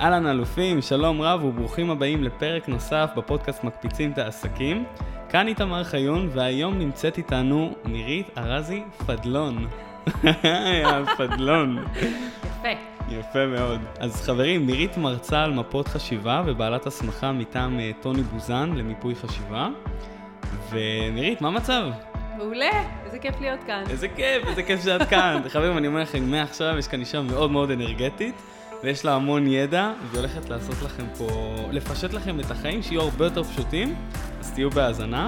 אהלן אלופים, שלום רב וברוכים הבאים לפרק נוסף בפודקאסט מקפיצים את העסקים. כאן איתמר חיון והיום נמצאת איתנו נירית ארזי פדלון. פדלון. יפה. יפה מאוד. אז חברים, נירית מרצה על מפות חשיבה ובעלת הסמכה מטעם אה, טוני בוזן למיפוי חשיבה. ונירית, מה המצב? מעולה, איזה כיף להיות כאן. איזה כיף, איזה כיף שאת כאן. חברים, אני אומר לכם, מעכשיו יש כאן אישה מאוד מאוד אנרגטית. ויש לה המון ידע, והיא הולכת לעשות לכם פה, לפשט לכם את החיים, שיהיו הרבה יותר פשוטים, אז תהיו בהאזנה.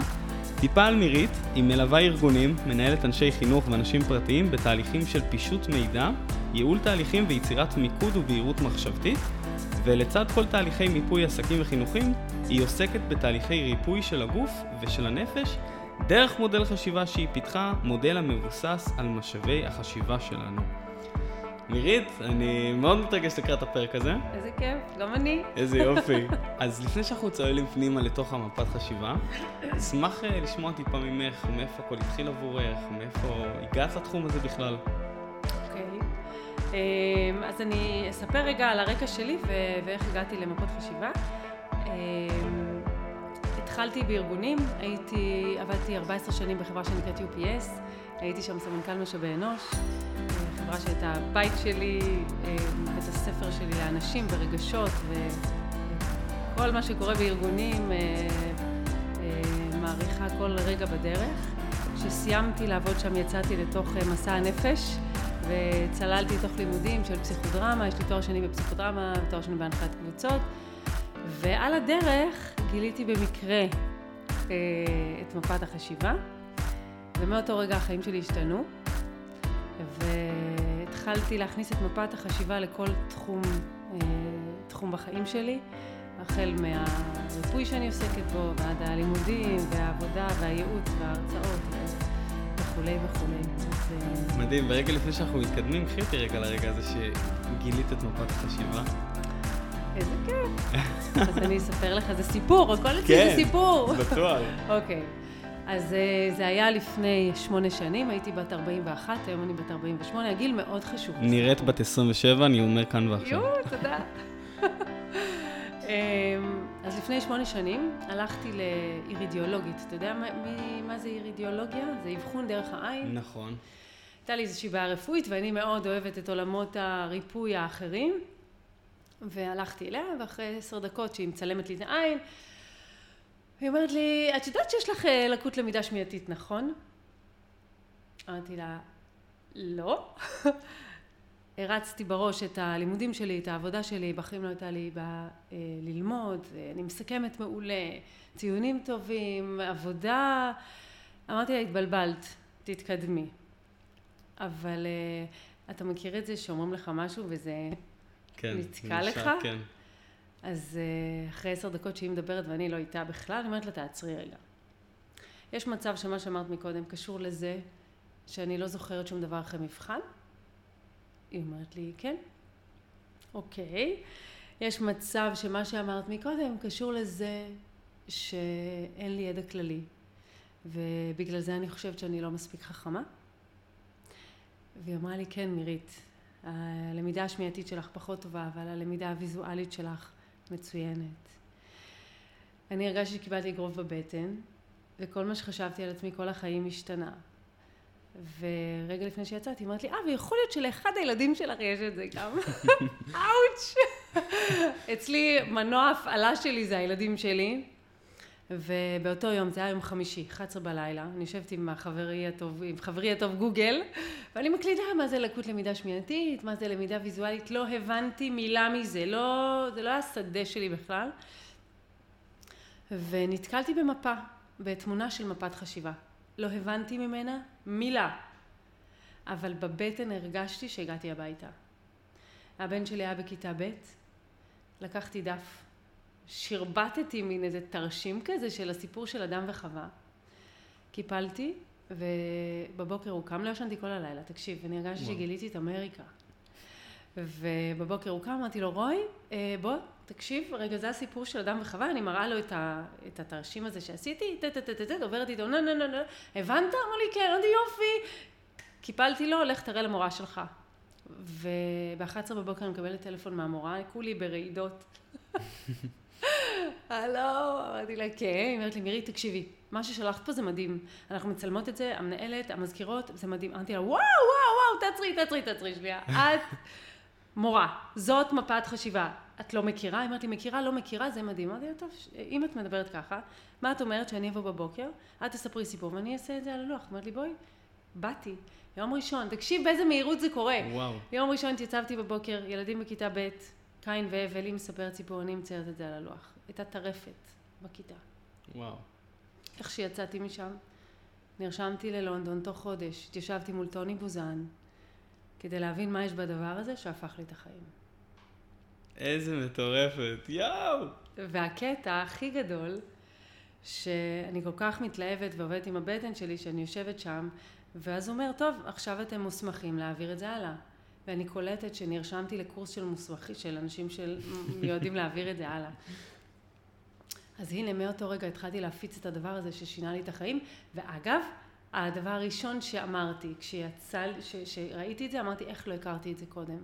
טיפה על מירית, היא מלווה ארגונים, מנהלת אנשי חינוך ואנשים פרטיים בתהליכים של פישוט מידע, ייעול תהליכים ויצירת מיקוד ובהירות מחשבתית, ולצד כל תהליכי מיפוי עסקים וחינוכים, היא עוסקת בתהליכי ריפוי של הגוף ושל הנפש, דרך מודל חשיבה שהיא פיתחה, מודל המבוסס על משאבי החשיבה שלנו. נירית, אני מאוד מתרגש לקראת הפרק הזה. איזה כיף, גם אני. איזה יופי. אז לפני שאנחנו צוללים פנימה לתוך המפת חשיבה, אשמח אה, לשמוע טיפה ממך, מאיפה הכל התחיל עבורך, מאיפה הגעת לתחום הזה בכלל. אוקיי. אמ, אז אני אספר רגע על הרקע שלי ואיך הגעתי למפות חשיבה. אמ, התחלתי בארגונים, הייתי, עבדתי 14 שנים בחברה שנקראת UPS, הייתי שם סמנכ"ל משאבי אנוש. חברה שהייתה הבית שלי, אה, בית הספר שלי לאנשים ורגשות וכל מה שקורה בארגונים, אה, אה, מעריכה כל רגע בדרך. כשסיימתי לעבוד שם יצאתי לתוך מסע הנפש וצללתי לתוך לימודים של פסיכודרמה, יש לי תואר שני בפסיכודרמה ותואר שני בהנחיית קבוצות. ועל הדרך גיליתי במקרה את מפת החשיבה ומאותו רגע החיים שלי השתנו והתחלתי להכניס את מפת החשיבה לכל תחום, אה, תחום בחיים שלי, החל מהריפוי שאני עוסקת בו, ועד הלימודים, והעבודה, והייעוץ, וההרצאות, וכולי וכולי. אה, מדהים, ורגע לפני שאנחנו מתקדמים, קחי אותי רגע לרגע הזה שגילית את מפת החשיבה. איזה כיף. אז אני אספר לך, זה סיפור, הכל אצלי זה כן, סיפור. כן, בטוח. אוקיי. אז אה, זה היה לפני שמונה שנים, הייתי בת 41, היום אני בת 48, הגיל מאוד חשוב. נראית בת 27, אני אומר כאן ועכשיו. יואו, תודה. אמ, אז לפני שמונה שנים הלכתי לאירידיאולוגית. אתה יודע מה, מה זה אירידיאולוגיה? זה אבחון דרך העין. נכון. הייתה לי איזושהי בעיה רפואית ואני מאוד אוהבת את עולמות הריפוי האחרים. והלכתי אליה, ואחרי עשר דקות שהיא מצלמת לי את העין, היא אומרת לי, את יודעת שיש לך אה, לקות למידה שמיעתית, נכון? אמרתי לה, לא. הרצתי בראש את הלימודים שלי, את העבודה שלי, בחיים לא הייתה לי בא אה, ללמוד, אני מסכמת מעולה, ציונים טובים, עבודה. אמרתי לה, התבלבלת, תתקדמי. אבל אה, אתה מכיר את זה שאומרים לך משהו וזה כן, נתקע לך? כן. אז אה, אחרי עשר דקות שהיא מדברת ואני לא איתה בכלל, אני אומרת לה, תעצרי רגע. יש מצב שמה שאמרת מקודם קשור לזה שאני לא זוכרת שום דבר אחרי מבחן? היא אומרת לי, כן. אוקיי. יש מצב שמה שאמרת מקודם קשור לזה שאין לי ידע כללי, ובגלל זה אני חושבת שאני לא מספיק חכמה? והיא אמרה לי, כן, מירית, הלמידה השמיעתית שלך פחות טובה, אבל הלמידה הוויזואלית שלך מצוינת. אני הרגשתי שקיבלתי אגרוף בבטן, וכל מה שחשבתי על עצמי כל החיים השתנה. ורגע לפני שיצאתי, אמרתי לי, אה, ויכול להיות שלאחד הילדים שלך יש את זה גם. אאוץ'. אצלי, מנוע ההפעלה שלי זה הילדים שלי. ובאותו יום, זה היה יום חמישי, 11 בלילה, אני יושבת עם חברי הטוב, עם חברי הטוב גוגל, ואני מקלידה מה זה לקות למידה שמיעתית, מה זה למידה ויזואלית, לא הבנתי מילה מזה, לא, זה לא היה שדה שלי בכלל. ונתקלתי במפה, בתמונה של מפת חשיבה. לא הבנתי ממנה מילה, אבל בבטן הרגשתי שהגעתי הביתה. הבן שלי היה בכיתה ב', לקחתי דף שרבטתי מין איזה תרשים כזה של הסיפור של אדם וחווה. קיפלתי, ובבוקר הוא קם, לא ישנתי כל הלילה, תקשיב, ואני הרגשתי שגיליתי את אמריקה. ובבוקר הוא קם, אמרתי לו, רוי, אה, בוא, תקשיב, רגע, זה הסיפור של אדם וחווה, אני מראה לו את, ה, את התרשים הזה שעשיתי, טה טה טה טה טה, עוברת איתו, נה נה נה נה, הבנת? אמר לי, כן, אמרתי, יופי. קיפלתי לו, לך תראה למורה שלך. וב-11 בבוקר אני מקבלת טלפון מהמורה, כולי ברעידות. הלו, אמרתי לה, כן, היא אומרת לי, מירי, תקשיבי, מה ששלחת פה זה מדהים. אנחנו מצלמות את זה, המנהלת, המזכירות, זה מדהים. אמרתי לה, וואו, וואו, וואו, תעצרי, תעצרי, תעצרי, שנייה. את מורה, זאת מפת חשיבה. את לא מכירה? היא אומרת לי, מכירה, לא מכירה, זה מדהים. אמרתי לה, טוב, אם את מדברת ככה, מה את אומרת שאני אבוא בבוקר, את תספרי סיפור ואני אעשה את זה על הלוח. אמרת לי, בואי, באתי. יום ראשון, תקשיב באיזה מהירות זה קורה. וואו. יום ראשון התייצבתי בבוקר, ילדים בכיתה ב', קין והבל, היא מספרת סיפור, אני מציירת את זה על הלוח. הייתה טרפת בכיתה. וואו. איך שיצאתי משם, נרשמתי ללונדון תוך חודש, התיישבתי מול טוני בוזן, כדי להבין מה יש בדבר הזה שהפך לי את החיים. איזה מטורפת, יואו! והקטע הכי גדול, שאני כל כך מתלהבת ועובדת עם הבטן שלי, שאני יושבת שם, ואז הוא אומר, טוב, עכשיו אתם מוסמכים להעביר את זה הלאה. ואני קולטת שנרשמתי לקורס של מוסמכים, של אנשים שמיועדים להעביר את זה הלאה. אז הנה, מאותו רגע התחלתי להפיץ את הדבר הזה ששינה לי את החיים, ואגב, הדבר הראשון שאמרתי, כשיצא, כשראיתי את זה, אמרתי, איך לא הכרתי את זה קודם?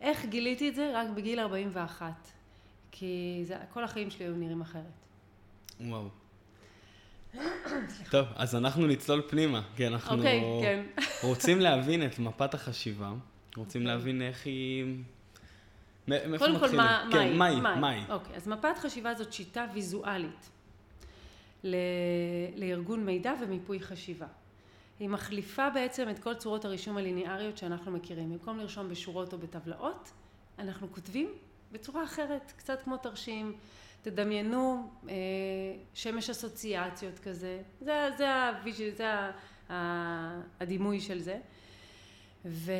איך גיליתי את זה? רק בגיל 41. כי זה, כל החיים שלי היו נראים אחרת. וואו. טוב, אז אנחנו נצלול פנימה, כי אנחנו okay, אוקיי, כן. רוצים להבין את מפת החשיבה, רוצים. להבין איך היא... מאיפה קודם כל, מה, כן, מהי? מהי? אוקיי, אז מפת חשיבה זאת שיטה ויזואלית ל... לארגון מידע ומיפוי חשיבה. היא מחליפה בעצם את כל צורות הרישום הליניאריות שאנחנו מכירים. במקום לרשום בשורות או בטבלאות, אנחנו כותבים בצורה אחרת, קצת כמו תרשים. תדמיינו אה, שמש אסוציאציות כזה, זה, זה, זה, זה הדימוי של זה. ו...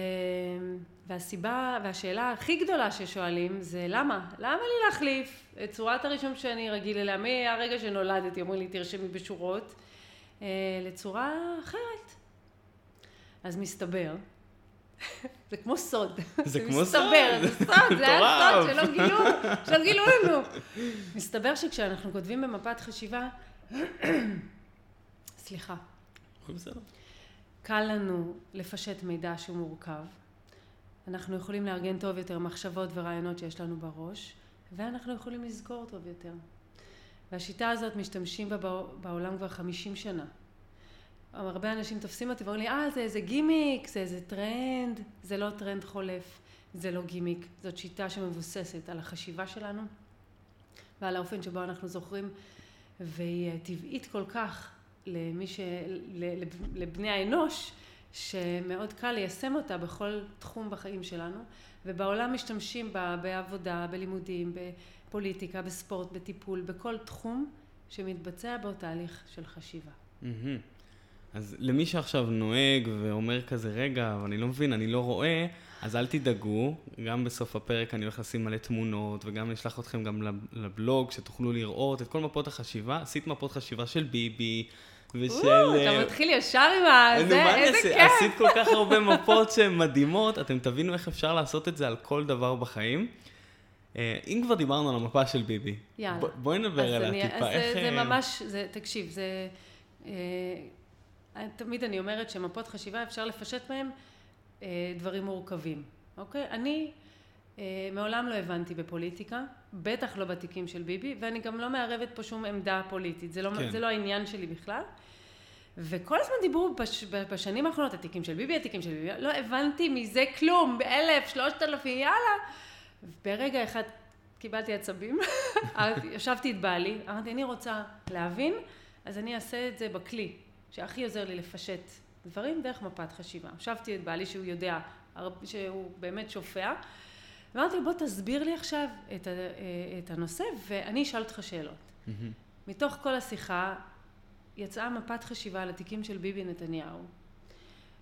והסיבה והשאלה הכי גדולה ששואלים זה למה? למה לי להחליף את צורת הרישום שאני רגיל אליה מהרגע שנולדתי, אומרים לי תרשמי בשורות, אה, לצורה אחרת. אז מסתבר, זה כמו סוד. זה כמו סוד. מסתבר, זה סוד, זה היה סוד שלא גילו, שלא גילו לנו. מסתבר שכשאנחנו כותבים במפת חשיבה, סליחה. בסדר. קל לנו לפשט מידע שהוא מורכב. אנחנו יכולים לארגן טוב יותר מחשבות ורעיונות שיש לנו בראש, ואנחנו יכולים לזכור טוב יותר. והשיטה הזאת משתמשים בה בעולם כבר 50 שנה. הרבה אנשים תופסים אותי ואומרים לי, אה, זה איזה גימיק, זה איזה טרנד, זה לא טרנד חולף, זה לא גימיק, זאת שיטה שמבוססת על החשיבה שלנו ועל האופן שבו אנחנו זוכרים, והיא טבעית כל כך למי ש... לבני האנוש, שמאוד קל ליישם אותה בכל תחום בחיים שלנו, ובעולם משתמשים בה בעבודה, בלימודים, בפוליטיקה, בספורט, בטיפול, בכל תחום שמתבצע בו תהליך של חשיבה. Mm-hmm. אז למי שעכשיו נוהג ואומר כזה, רגע, אבל אני לא מבין, אני לא רואה, אז אל תדאגו, גם בסוף הפרק אני הולך לשים מלא תמונות, וגם אשלח אתכם גם לבלוג, שתוכלו לראות את כל מפות החשיבה. עשית מפות חשיבה של ביבי, ושל... אתה אה, מתחיל ישר עם ה... זה, איזה כיף. עשית כל כך הרבה מפות שהן מדהימות, אתם תבינו איך אפשר לעשות את זה על כל דבר בחיים. אה, אם כבר דיברנו על המפה של ביבי, יאללה. בואי נדבר עליה טיפה. אז. זה ממש, זה, תקשיב, זה... תמיד אני אומרת שמפות חשיבה אפשר לפשט מהן אה, דברים מורכבים, אוקיי? אני אה, מעולם לא הבנתי בפוליטיקה, בטח לא בתיקים של ביבי, ואני גם לא מערבת פה שום עמדה פוליטית, זה לא, כן. זה לא העניין שלי בכלל. וכל הזמן דיברו בש, בשנים האחרונות, התיקים של ביבי, התיקים של ביבי, לא הבנתי מזה כלום, באלף, שלושת אלפים, יאללה. ברגע אחד קיבלתי עצבים, ישבתי את בעלי, אמרתי, אני רוצה להבין, אז אני אעשה את זה בכלי. שהכי עוזר לי לפשט דברים דרך מפת חשיבה. ישבתי את בעלי שהוא יודע, שהוא באמת שופע, ואמרתי לו בוא תסביר לי עכשיו את, את הנושא ואני אשאל אותך שאלות. Mm-hmm. מתוך כל השיחה יצאה מפת חשיבה על התיקים של ביבי נתניהו,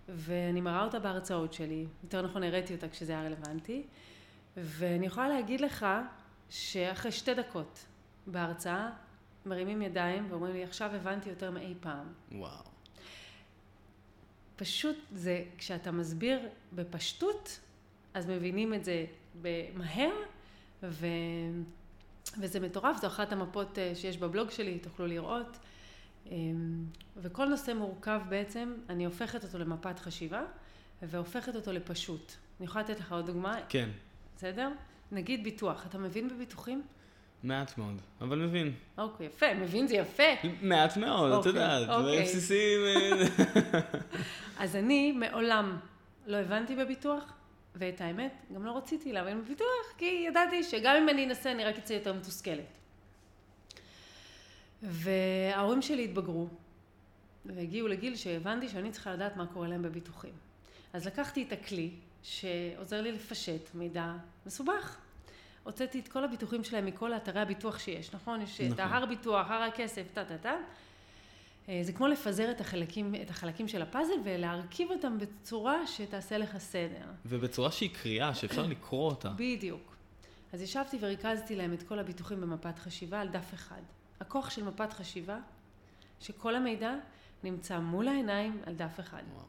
ואני מראה אותה בהרצאות שלי, יותר נכון הראיתי אותה כשזה היה רלוונטי, ואני יכולה להגיד לך שאחרי שתי דקות בהרצאה, מרימים ידיים ואומרים לי, עכשיו הבנתי יותר מאי פעם. וואו. פשוט זה, כשאתה מסביר בפשטות, אז מבינים את זה מהר, ו... וזה מטורף, זו אחת המפות אה, שיש בבלוג שלי, תוכלו לראות. אמ, וכל נושא מורכב בעצם, אני הופכת אותו למפת חשיבה, והופכת אותו לפשוט. אני יכולה לתת לך עוד דוגמה? כן. בסדר? נגיד ביטוח, אתה מבין בביטוחים? מעט מאוד, אבל מבין. אוקיי, יפה, מבין זה יפה. מעט מאוד, את אוקיי, יודעת, דברים אוקיי. בסיסיים. אה, אז אני מעולם לא הבנתי בביטוח, ואת האמת, גם לא רציתי להבין בביטוח, כי ידעתי שגם אם אני אנסה, אני רק אצא יותר מתוסכלת. וההורים שלי התבגרו, והגיעו לגיל שהבנתי שאני צריכה לדעת מה קורה להם בביטוחים. אז לקחתי את הכלי שעוזר לי לפשט מידע מסובך. הוצאתי את כל הביטוחים שלהם מכל אתרי הביטוח שיש, נכון? יש את נכון. ההר ביטוח, הר הכסף, טה טה טה. אה, זה כמו לפזר את החלקים, את החלקים של הפאזל ולהרכיב אותם בצורה שתעשה לך סדר. ובצורה שהיא קריאה, שאפשר לקרוא אותה. בדיוק. אז ישבתי וריכזתי להם את כל הביטוחים במפת חשיבה על דף אחד. הכוח של מפת חשיבה, שכל המידע נמצא מול העיניים על דף אחד. וואו.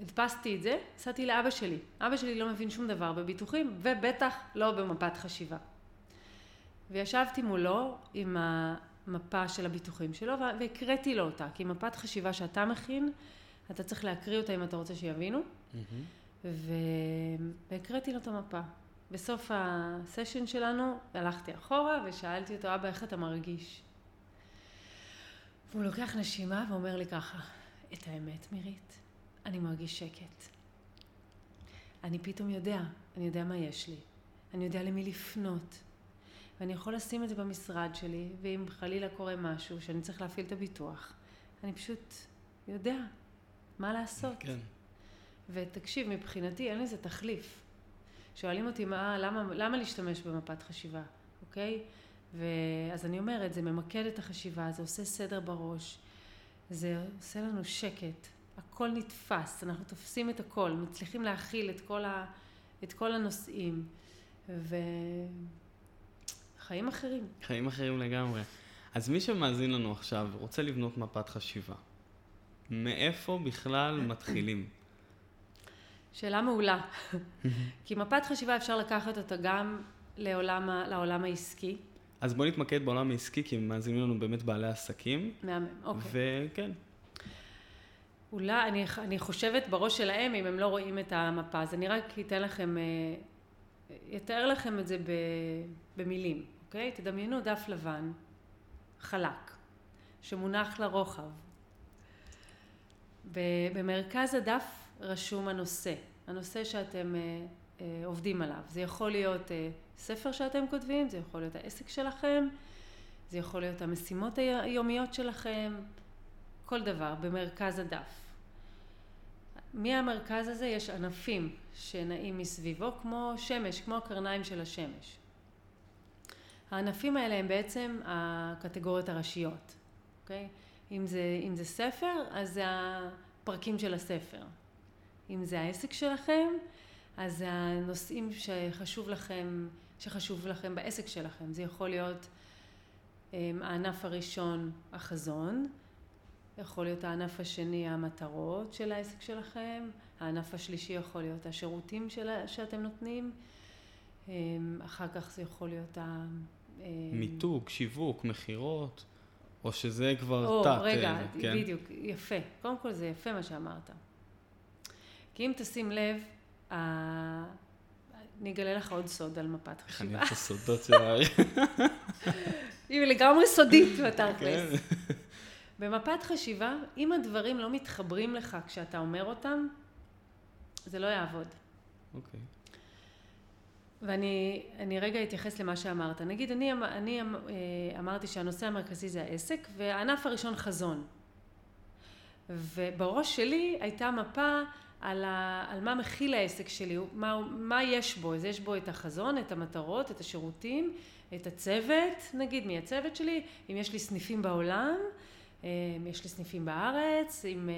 הדפסתי את זה, נסעתי לאבא שלי. אבא שלי לא מבין שום דבר בביטוחים, ובטח לא במפת חשיבה. וישבתי מולו עם המפה של הביטוחים שלו, והקראתי לו אותה, כי מפת חשיבה שאתה מכין, אתה צריך להקריא אותה אם אתה רוצה שיבינו. ו... והקראתי לו את המפה. בסוף הסשן שלנו הלכתי אחורה ושאלתי אותו, אבא, איך אתה מרגיש? והוא לוקח נשימה ואומר לי ככה, את האמת, מירית, אני מרגיש שקט. אני פתאום יודע, אני יודע מה יש לי, אני יודע למי לפנות, ואני יכול לשים את זה במשרד שלי, ואם חלילה קורה משהו שאני צריך להפעיל את הביטוח, אני פשוט יודע מה לעשות. כן. ותקשיב, מבחינתי אין לזה תחליף. שואלים אותי מה, למה, למה להשתמש במפת חשיבה, אוקיי? ואז אני אומרת, זה ממקד את החשיבה, זה עושה סדר בראש, זה עושה לנו שקט, הכל נתפס, אנחנו תופסים את הכל, מצליחים להכיל את כל, ה, את כל הנושאים, וחיים אחרים. חיים אחרים לגמרי. אז מי שמאזין לנו עכשיו רוצה לבנות מפת חשיבה, מאיפה בכלל מתחילים? שאלה מעולה, כי מפת חשיבה אפשר לקחת אותה גם לעולם, לעולם העסקי, אז בוא נתמקד בעולם העסקי, כי מאזינים לנו באמת בעלי עסקים. מהמם, אוקיי. וכן, אולי, אני, אני חושבת בראש שלהם אם הם לא רואים את המפה, אז אני רק אתן לכם, אה, אתאר לכם את זה ב, במילים, אוקיי? תדמיינו דף לבן, חלק, שמונח לרוחב. במרכז הדף רשום הנושא, הנושא שאתם אה, אה, עובדים עליו. זה יכול להיות אה, ספר שאתם כותבים, זה יכול להיות העסק שלכם, זה יכול להיות המשימות היומיות שלכם, כל דבר, במרכז הדף. מהמרכז הזה יש ענפים שנעים מסביבו, כמו שמש, כמו הקרניים של השמש. הענפים האלה הם בעצם הקטגוריות הראשיות, אוקיי? אם זה, אם זה ספר, אז זה הפרקים של הספר. אם זה העסק שלכם, אז זה הנושאים שחשוב לכם, שחשוב לכם בעסק שלכם. זה יכול להיות אמ, הענף הראשון, החזון, יכול להיות הענף השני, המטרות של העסק שלכם, הענף השלישי יכול להיות השירותים של, שאתם נותנים, אמ, אחר כך זה יכול להיות ה... אמ, מיתוג, שיווק, מכירות, או שזה כבר או, תת, רגע, אה, כן? בדיוק, יפה. קודם כל זה יפה מה שאמרת. כי אם תשים לב, אני אגלה לך עוד סוד על מפת איך אני חשיבה. אוהב את הסודות של הארי. היא לגמרי סודית כן. בתכלס. במפת חשיבה, אם הדברים לא מתחברים לך כשאתה אומר אותם, זה לא יעבוד. אוקיי. ואני אני רגע אתייחס למה שאמרת. נגיד, אני, אני אה, אמרתי שהנושא המרכזי זה העסק, והענף הראשון חזון. ובראש שלי הייתה מפה על, ה, על מה מכיל העסק שלי, מה, מה יש בו. אז יש בו את החזון, את המטרות, את השירותים, את הצוות, נגיד מי הצוות שלי, אם יש לי סניפים בעולם, אה, אם יש לי סניפים בארץ, אם...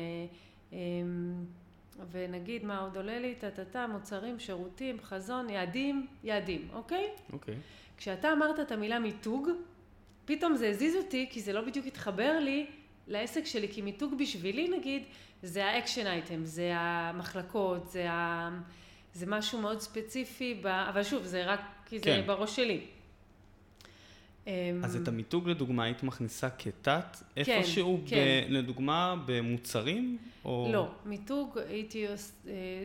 ונגיד מה עוד עולה לי, טה-טה-טה, מוצרים, שירותים, חזון, יעדים, יעדים, אוקיי? אוקיי. כשאתה אמרת את המילה מיתוג, פתאום זה הזיז אותי, כי זה לא בדיוק התחבר לי לעסק שלי, כי מיתוג בשבילי נגיד, זה ה action item, זה המחלקות, זה, ה... זה משהו מאוד ספציפי, ב... אבל שוב, זה רק כי זה כן. בראש שלי. אמ, אז את המיתוג לדוגמה היית מכניסה כתת כן, איפשהו, כן. ב, לדוגמה במוצרים? או... לא, מיתוג הייתי, אה,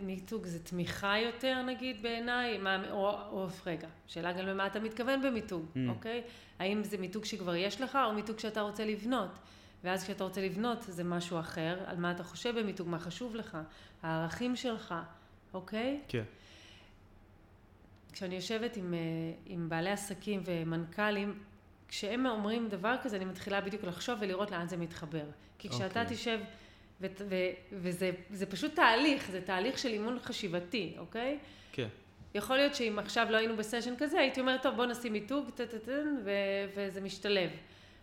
מיתוג זה תמיכה יותר נגיד בעיניי, או, או רגע, שאלה גם למה אתה מתכוון במיתוג, mm. אוקיי? האם זה מיתוג שכבר יש לך או מיתוג שאתה רוצה לבנות? ואז כשאתה רוצה לבנות זה משהו אחר, על מה אתה חושב במיתוג, מה חשוב לך, הערכים שלך, אוקיי? כן. כשאני יושבת עם, אה, עם בעלי עסקים ומנכ"לים, כשהם אומרים דבר כזה, אני מתחילה בדיוק לחשוב ולראות לאן זה מתחבר. כי כשאתה okay. אוקיי. תשב, ו- ו- וזה פשוט תהליך, זה תהליך של אימון חשיבתי, אוקיי? כן. יכול להיות שאם עכשיו לא היינו בסשן כזה, הייתי אומרת, טוב, בוא נשים מיתוג, טטטן, ו- וזה משתלב.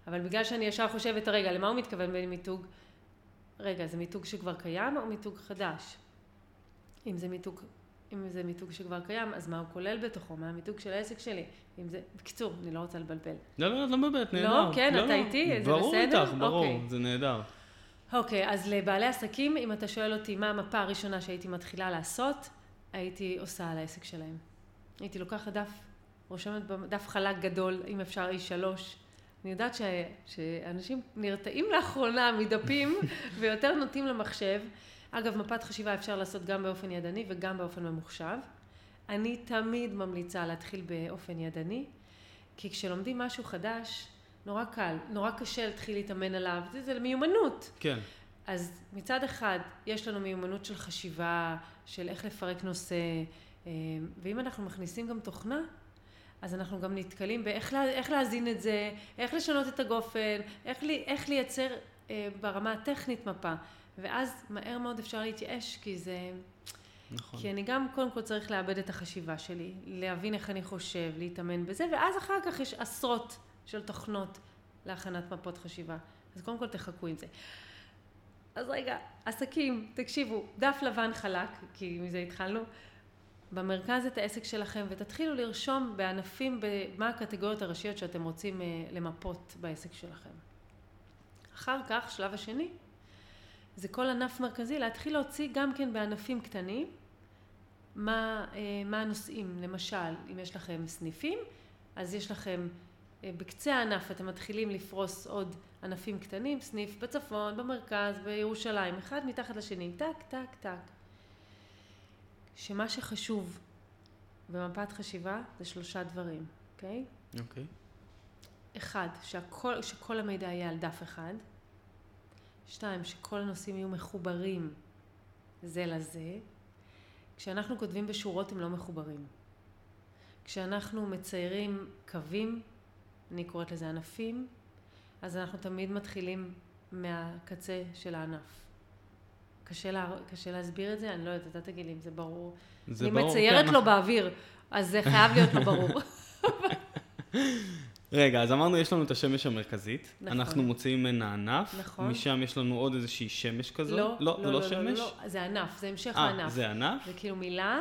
אבל בגלל שאני ישר חושבת, רגע, למה הוא מתכוון במיתוג? רגע, זה מיתוג שכבר קיים או מיתוג חדש? אם זה מיתוג אם זה מיתוג שכבר קיים, אז מה הוא כולל בתוכו? מה המיתוג של העסק שלי? אם זה... בקיצור, אני לא רוצה לבלבל. לא, לא, את לא מבלבלת, נהדר. לא, כן, לא, אתה לא. איתי? זה בסדר? ברור איתך, ברור. אוקיי. זה נהדר. אוקיי, אז לבעלי עסקים, אם אתה שואל אותי מה המפה הראשונה שהייתי מתחילה לעשות, הייתי עושה על העסק שלהם. הייתי לוקחת דף, רושמת דף חלק גדול, אם אפשר אי שלוש. אני יודעת ש, שאנשים נרתעים לאחרונה מדפים ויותר נוטים למחשב. אגב, מפת חשיבה אפשר לעשות גם באופן ידני וגם באופן ממוחשב. אני תמיד ממליצה להתחיל באופן ידני, כי כשלומדים משהו חדש, נורא קל, נורא קשה להתחיל להתאמן עליו, זה, זה מיומנות. כן. אז מצד אחד, יש לנו מיומנות של חשיבה, של איך לפרק נושא, אה, ואם אנחנו מכניסים גם תוכנה, אז אנחנו גם נתקלים באיך לה, להזין את זה, איך לשנות את הגופן, איך, לי, איך לייצר אה, ברמה הטכנית מפה. ואז מהר מאוד אפשר להתייאש, כי זה... נכון. כי אני גם קודם כל צריך לאבד את החשיבה שלי, להבין איך אני חושב, להתאמן בזה, ואז אחר כך יש עשרות של תוכנות להכנת מפות חשיבה. אז קודם כל תחכו עם זה. אז רגע, עסקים, תקשיבו, דף לבן חלק, כי מזה התחלנו, במרכז את העסק שלכם ותתחילו לרשום בענפים, מה הקטגוריות הראשיות שאתם רוצים אה, למפות בעסק שלכם. אחר כך, שלב השני, זה כל ענף מרכזי, להתחיל להוציא גם כן בענפים קטנים מה, אה, מה הנושאים. למשל, אם יש לכם סניפים, אז יש לכם אה, בקצה הענף אתם מתחילים לפרוס עוד ענפים קטנים, סניף בצפון, במרכז, בירושלים, אחד מתחת לשני, טק, טק, טק. שמה שחשוב במפת חשיבה זה שלושה דברים, אוקיי? Okay? אוקיי. Okay. אחד, שהכל, שכל המידע יהיה על דף אחד. שתיים, שכל הנושאים יהיו מחוברים זה לזה. כשאנחנו כותבים בשורות הם לא מחוברים. כשאנחנו מציירים קווים, אני קוראת לזה ענפים, אז אנחנו תמיד מתחילים מהקצה של הענף. קשה, לה, קשה להסביר את זה? אני לא יודעת, אתה תגיד לי אם זה ברור. זה אני ברור. אני מציירת כן. לו באוויר, אז זה חייב להיות לו ברור. רגע, אז אמרנו, יש לנו את השמש המרכזית. נכון. אנחנו מוציאים ממנה ענף. נכון. משם יש לנו עוד איזושהי שמש כזו. לא, לא, לא, זה לא, לא שמש? לא, לא, זה ענף, זה המשך 아, הענף. זה ענף? זה כאילו מילה,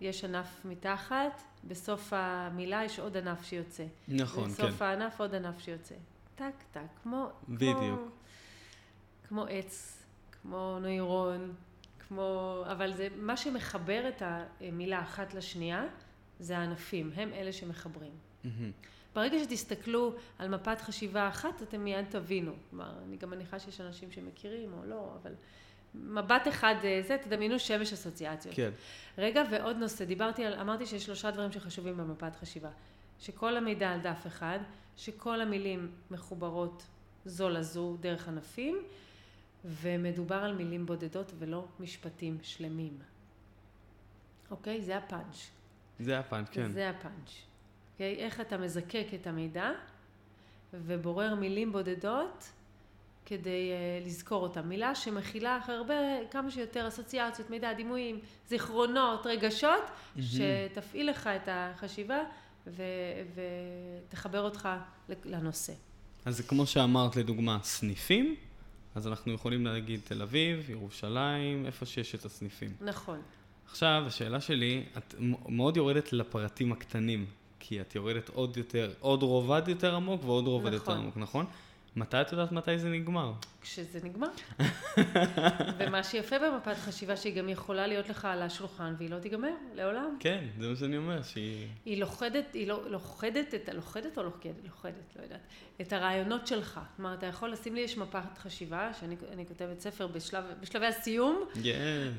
יש ענף מתחת, בסוף המילה יש עוד ענף שיוצא. נכון, בסוף כן. בסוף הענף עוד ענף שיוצא. טק, טק, כמו... בדיוק. כמו, כמו עץ, כמו נוירון, כמו... אבל זה, מה שמחבר את המילה אחת לשנייה, זה הענפים, הם אלה שמחברים. Mm-hmm. ברגע שתסתכלו על מפת חשיבה אחת, אתם מיד תבינו. כלומר, אני גם מניחה שיש אנשים שמכירים או לא, אבל מבט אחד אה, זה, תדמיינו שמש אסוציאציות. כן. רגע, ועוד נושא, דיברתי על, אמרתי שיש שלושה דברים שחשובים במפת חשיבה. שכל המידע על דף אחד, שכל המילים מחוברות זו לזו דרך ענפים, ומדובר על מילים בודדות ולא משפטים שלמים. אוקיי? זה הפאנץ'. זה הפאנץ', כן. זה הפאנץ'. אוקיי? איך אתה מזקק את המידע ובורר מילים בודדות כדי uh, לזכור אותם. מילה שמכילה הרבה, כמה שיותר אסוציאציות, מידע, דימויים, זיכרונות, רגשות, mm-hmm. שתפעיל לך את החשיבה ו- ותחבר אותך לנושא. אז זה כמו שאמרת לדוגמה, סניפים, אז אנחנו יכולים להגיד תל אביב, ירושלים, איפה שיש את הסניפים. נכון. עכשיו, השאלה שלי, את מאוד יורדת לפרטים הקטנים. כי את יורדת עוד יותר, עוד רובד יותר עמוק ועוד רובד יותר נכון. עמוק, נכון? מתי את יודעת מתי זה נגמר? כשזה נגמר. ומה שיפה במפת חשיבה, שהיא גם יכולה להיות לך על השולחן, והיא לא תיגמר, לעולם. כן, זה מה שאני אומר, שהיא... היא לוכדת, היא לא, לוכדת את, ה- לוכדת או לוכדת? לוכדת, לא יודעת. את הרעיונות שלך. כלומר, אתה יכול לשים לי, יש מפת חשיבה, שאני אני כותבת ספר בשלב, בשלבי הסיום, Yeah.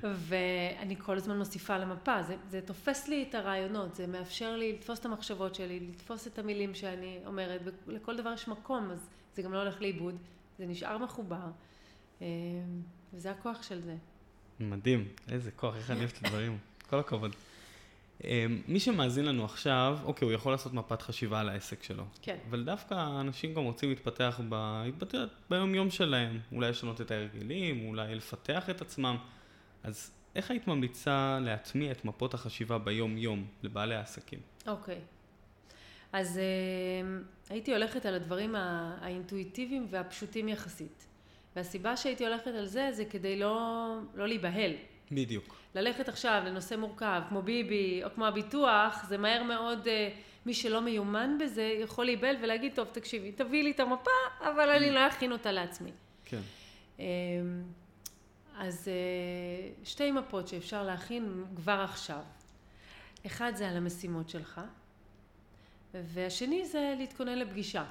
ואני כל הזמן מוסיפה למפה. זה, זה תופס לי את הרעיונות, זה מאפשר לי לתפוס את המחשבות שלי, לתפוס את המילים שאני אומרת, ולכל דבר יש מקום, אז זה גם לא הולך לאיבוד, זה נשאר מחובר, אה, וזה הכוח של זה. מדהים, איזה כוח, איך אני אוהב את הדברים. כל הכבוד. אמ, מי שמאזין לנו עכשיו, אוקיי, הוא יכול לעשות מפת חשיבה על העסק שלו. כן. אבל דווקא אנשים גם רוצים להתפתח בהתבטאות ביום-יום שלהם. אולי לשנות את ההרגלים, אולי לפתח את עצמם. אז איך היית ממליצה להטמיע את מפות החשיבה ביום-יום לבעלי העסקים? אוקיי. אז אה, הייתי הולכת על הדברים האינטואיטיביים והפשוטים יחסית. והסיבה שהייתי הולכת על זה, זה כדי לא, לא להיבהל. בדיוק. ללכת עכשיו לנושא מורכב, כמו ביבי, או כמו הביטוח, זה מהר מאוד, אה, מי שלא מיומן בזה, יכול להיבהל ולהגיד, טוב, תקשיבי, תביאי לי את המפה, אבל אני לא אכין אותה לעצמי. כן. אה, אז אה, שתי מפות שאפשר להכין כבר עכשיו. אחד זה על המשימות שלך, והשני זה להתכונן לפגישה,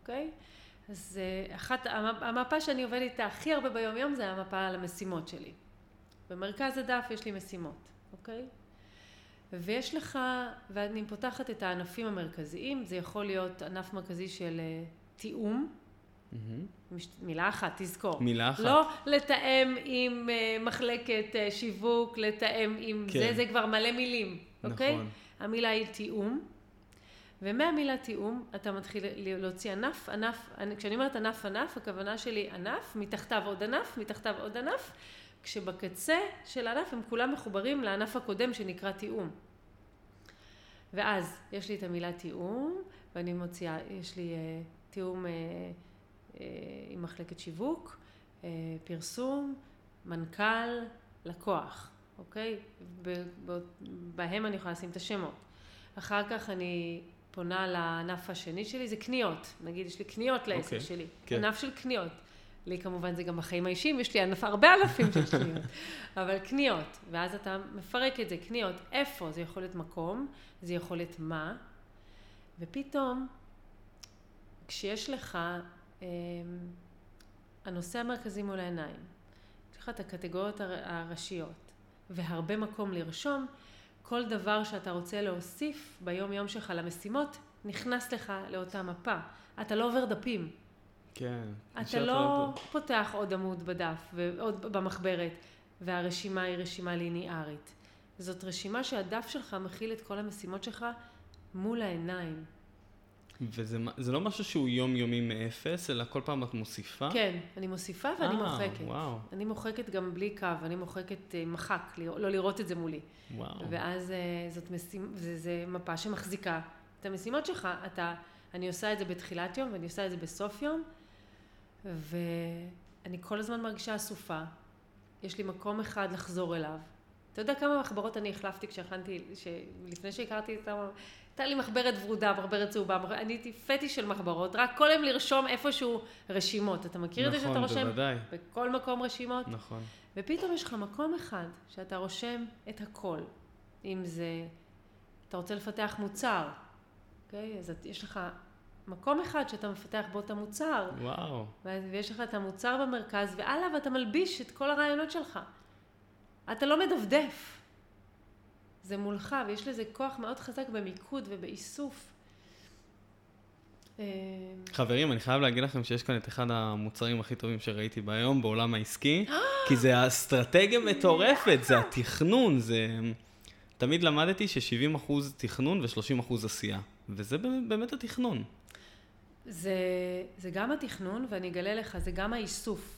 אוקיי? אז אה, אחת, המ- המפה שאני עובדת איתה הכי הרבה ביום יום זה המפה על המשימות שלי. במרכז הדף יש לי משימות, אוקיי? ויש לך, ואני פותחת את הענפים המרכזיים, זה יכול להיות ענף מרכזי של אה, תיאום. מש- מילה אחת, תזכור. מילה אחת. לא לתאם עם אה, מחלקת שיווק, לתאם עם כן. זה, זה כבר מלא מילים, אוקיי? נכון. המילה היא תיאום, ומהמילה תיאום אתה מתחיל להוציא ענף, ענף, אני- כשאני אומרת ענף ענף, הכוונה שלי ענף, מתחתיו עוד ענף, מתחתיו עוד ענף, כשבקצה של הענף הם כולם מחוברים לענף הקודם שנקרא תיאום. ואז יש לי את המילה תיאום, ואני מוציאה, יש לי אה, תיאום אה, אה, עם מחלקת שיווק, אה, פרסום, מנכ"ל, לקוח, אוקיי? ב- ב- בהם אני יכולה לשים את השמות. אחר כך אני פונה לענף השני שלי, זה קניות. נגיד, יש לי קניות לעסק אוקיי, שלי. כן. ענף של קניות. לי כמובן זה גם בחיים האישיים, יש לי ענף, הרבה אלפים של קניות. אבל קניות, ואז אתה מפרק את זה, קניות, איפה? זה יכול להיות מקום, זה יכול להיות מה, ופתאום, כשיש לך אה, הנושא המרכזי מול העיניים, יש לך את הקטגוריות הר- הראשיות, והרבה מקום לרשום, כל דבר שאתה רוצה להוסיף ביום יום שלך למשימות, נכנס לך לאותה מפה. אתה לא עובר דפים. כן. אתה לא. פותח עוד עמוד בדף ועוד במחברת, והרשימה היא רשימה ליניארית. זאת רשימה שהדף שלך מכיל את כל המשימות שלך מול העיניים. וזה לא משהו שהוא יומיומי מאפס, אלא כל פעם את מוסיפה? כן, אני מוסיפה ואני אה, מוחקת. וואו. אני מוחקת גם בלי קו, אני מוחקת אה, מחק, לא לראות את זה מולי. וואו. ואז אה, זאת משימה, זה, זה מפה שמחזיקה את המשימות שלך. אתה, אני עושה את זה בתחילת יום ואני עושה את זה בסוף יום, ואני כל הזמן מרגישה אסופה. יש לי מקום אחד לחזור אליו. אתה יודע כמה מחברות אני החלפתי כשהכנתי, לפני שהכרתי את ה... הייתה לי מחברת ורודה, מחברת צהובה, מחבר- אני הייתי פטיש של מחברות, רק כל היום לרשום איפשהו רשימות. אתה מכיר את זה שאתה נכון, רושם בוודאי. בכל מקום רשימות? נכון. ופתאום יש לך מקום אחד שאתה רושם את הכל. אם זה, אתה רוצה לפתח מוצר, אוקיי? אז את- יש לך מקום אחד שאתה מפתח בו את המוצר, וואו. ויש לך את המוצר במרכז, ועליו אתה מלביש את כל הרעיונות שלך. אתה לא מדפדף. זה מולך, ויש לזה כוח מאוד חזק במיקוד ובאיסוף. אה, חברים, אני חייב להגיד לכם שיש כאן את אחד המוצרים הכי טובים שראיתי ביום בעולם העסקי, כי זה אסטרטגיה מטורפת, זה התכנון, זה... תמיד למדתי ש-70% תכנון ו-30% עשייה, וזה באמת התכנון. זה, זה גם התכנון, ואני אגלה לך, זה גם האיסוף.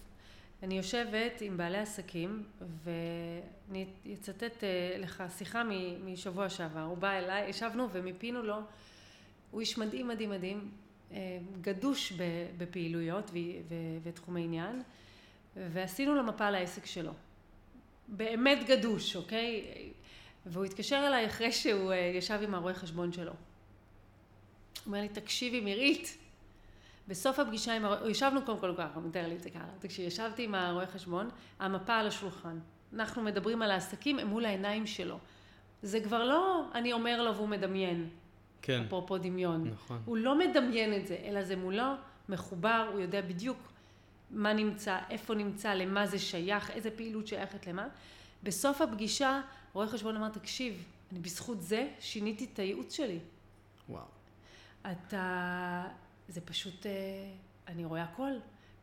אני יושבת עם בעלי עסקים, ואני אצטט אה, לך שיחה משבוע שעבר. הוא בא אליי, ישבנו ומיפינו לו, הוא איש מדהים, מדהים, מדהים, אה, גדוש בפעילויות ותחומי עניין, ועשינו לו מפה לעסק שלו. באמת גדוש, אוקיי? והוא התקשר אליי אחרי שהוא אה, ישב עם הרואה חשבון שלו. הוא אומר לי, תקשיבי מירית, בסוף הפגישה עם, הרואה, ישבנו קודם כל ככה, מתאר לי את זה ככה, תקשיבי, ישבתי עם הרואה חשבון, המפה על השולחן, אנחנו מדברים על העסקים, הם מול העיניים שלו. זה כבר לא אני אומר לו והוא מדמיין, כן, אפרופו דמיון. נכון. הוא לא מדמיין את זה, אלא זה מולו, מחובר, הוא יודע בדיוק מה נמצא, איפה נמצא, למה זה שייך, איזה פעילות שייכת למה. בסוף הפגישה, רואה חשבון אמר, תקשיב, אני בזכות זה שיניתי את הייעוץ שלי. וואו. אתה... זה פשוט... אה, אני רואה הכל.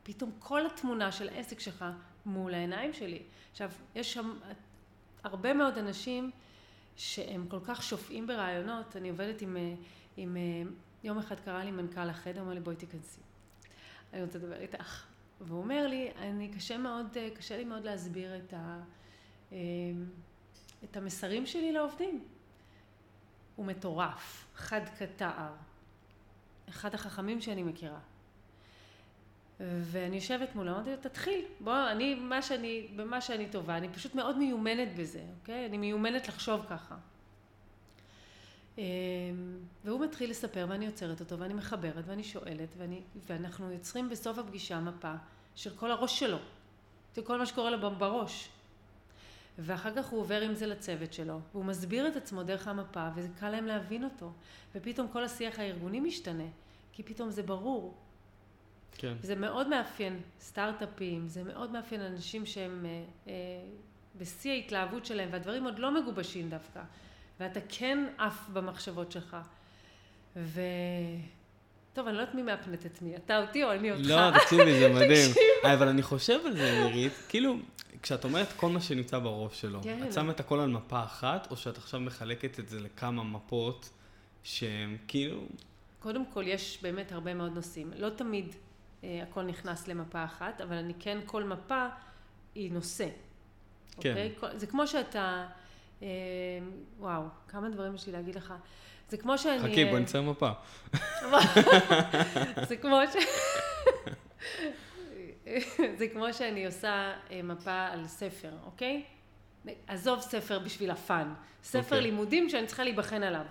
פתאום כל התמונה של העסק שלך מול העיניים שלי. עכשיו, יש שם הרבה מאוד אנשים שהם כל כך שופעים ברעיונות. אני עובדת עם... אה, עם אה, יום אחד קרא לי מנכ"ל החדר, אמר לי, בואי תיכנסי. אני רוצה לדבר איתך. והוא אומר לי, אני קשה מאוד, קשה לי מאוד להסביר את, ה, את המסרים שלי לעובדים. הוא מטורף, חד כתער, אחד החכמים שאני מכירה. ואני יושבת מולו, אמרתי לו, תתחיל, בוא, אני, מה שאני, במה שאני טובה, אני פשוט מאוד מיומנת בזה, אוקיי? אני מיומנת לחשוב ככה. אמ, והוא מתחיל לספר ואני עוצרת אותו ואני מחברת ואני שואלת ואני, ואנחנו יוצרים בסוף הפגישה מפה של כל הראש שלו, של כל מה שקורה לו בראש. ואחר כך הוא עובר עם זה לצוות שלו, והוא מסביר את עצמו דרך המפה, וזה קל להם להבין אותו. ופתאום כל השיח הארגוני משתנה, כי פתאום זה ברור. כן. זה מאוד מאפיין סטארט-אפים, זה מאוד מאפיין אנשים שהם אה, אה, בשיא ההתלהבות שלהם, והדברים עוד לא מגובשים דווקא, ואתה כן עף במחשבות שלך. ו... טוב, אני לא יודעת מי מאפנת את מי, אתה אותי או אני אותך. לא, תקשיבי, זה מדהים. אבל אני חושב על זה, מירית, כאילו, כשאת אומרת כל מה שנמצא בראש שלו, כן. את שמה את הכל על מפה אחת, או שאת עכשיו מחלקת את זה לכמה מפות שהן כאילו... קודם כל, יש באמת הרבה מאוד נושאים. לא תמיד אה, הכל נכנס למפה אחת, אבל אני כן, כל מפה היא נושא. כן. אוקיי? כל- זה כמו שאתה... אה, וואו, כמה דברים יש לי להגיד לך. זה כמו שאני... חכי, אה, בואי נצייר מפה. זה כמו ש... זה כמו שאני עושה אה, מפה על ספר, אוקיי? עזוב ספר בשביל הפאן. ספר אוקיי. לימודים שאני צריכה להיבחן עליו.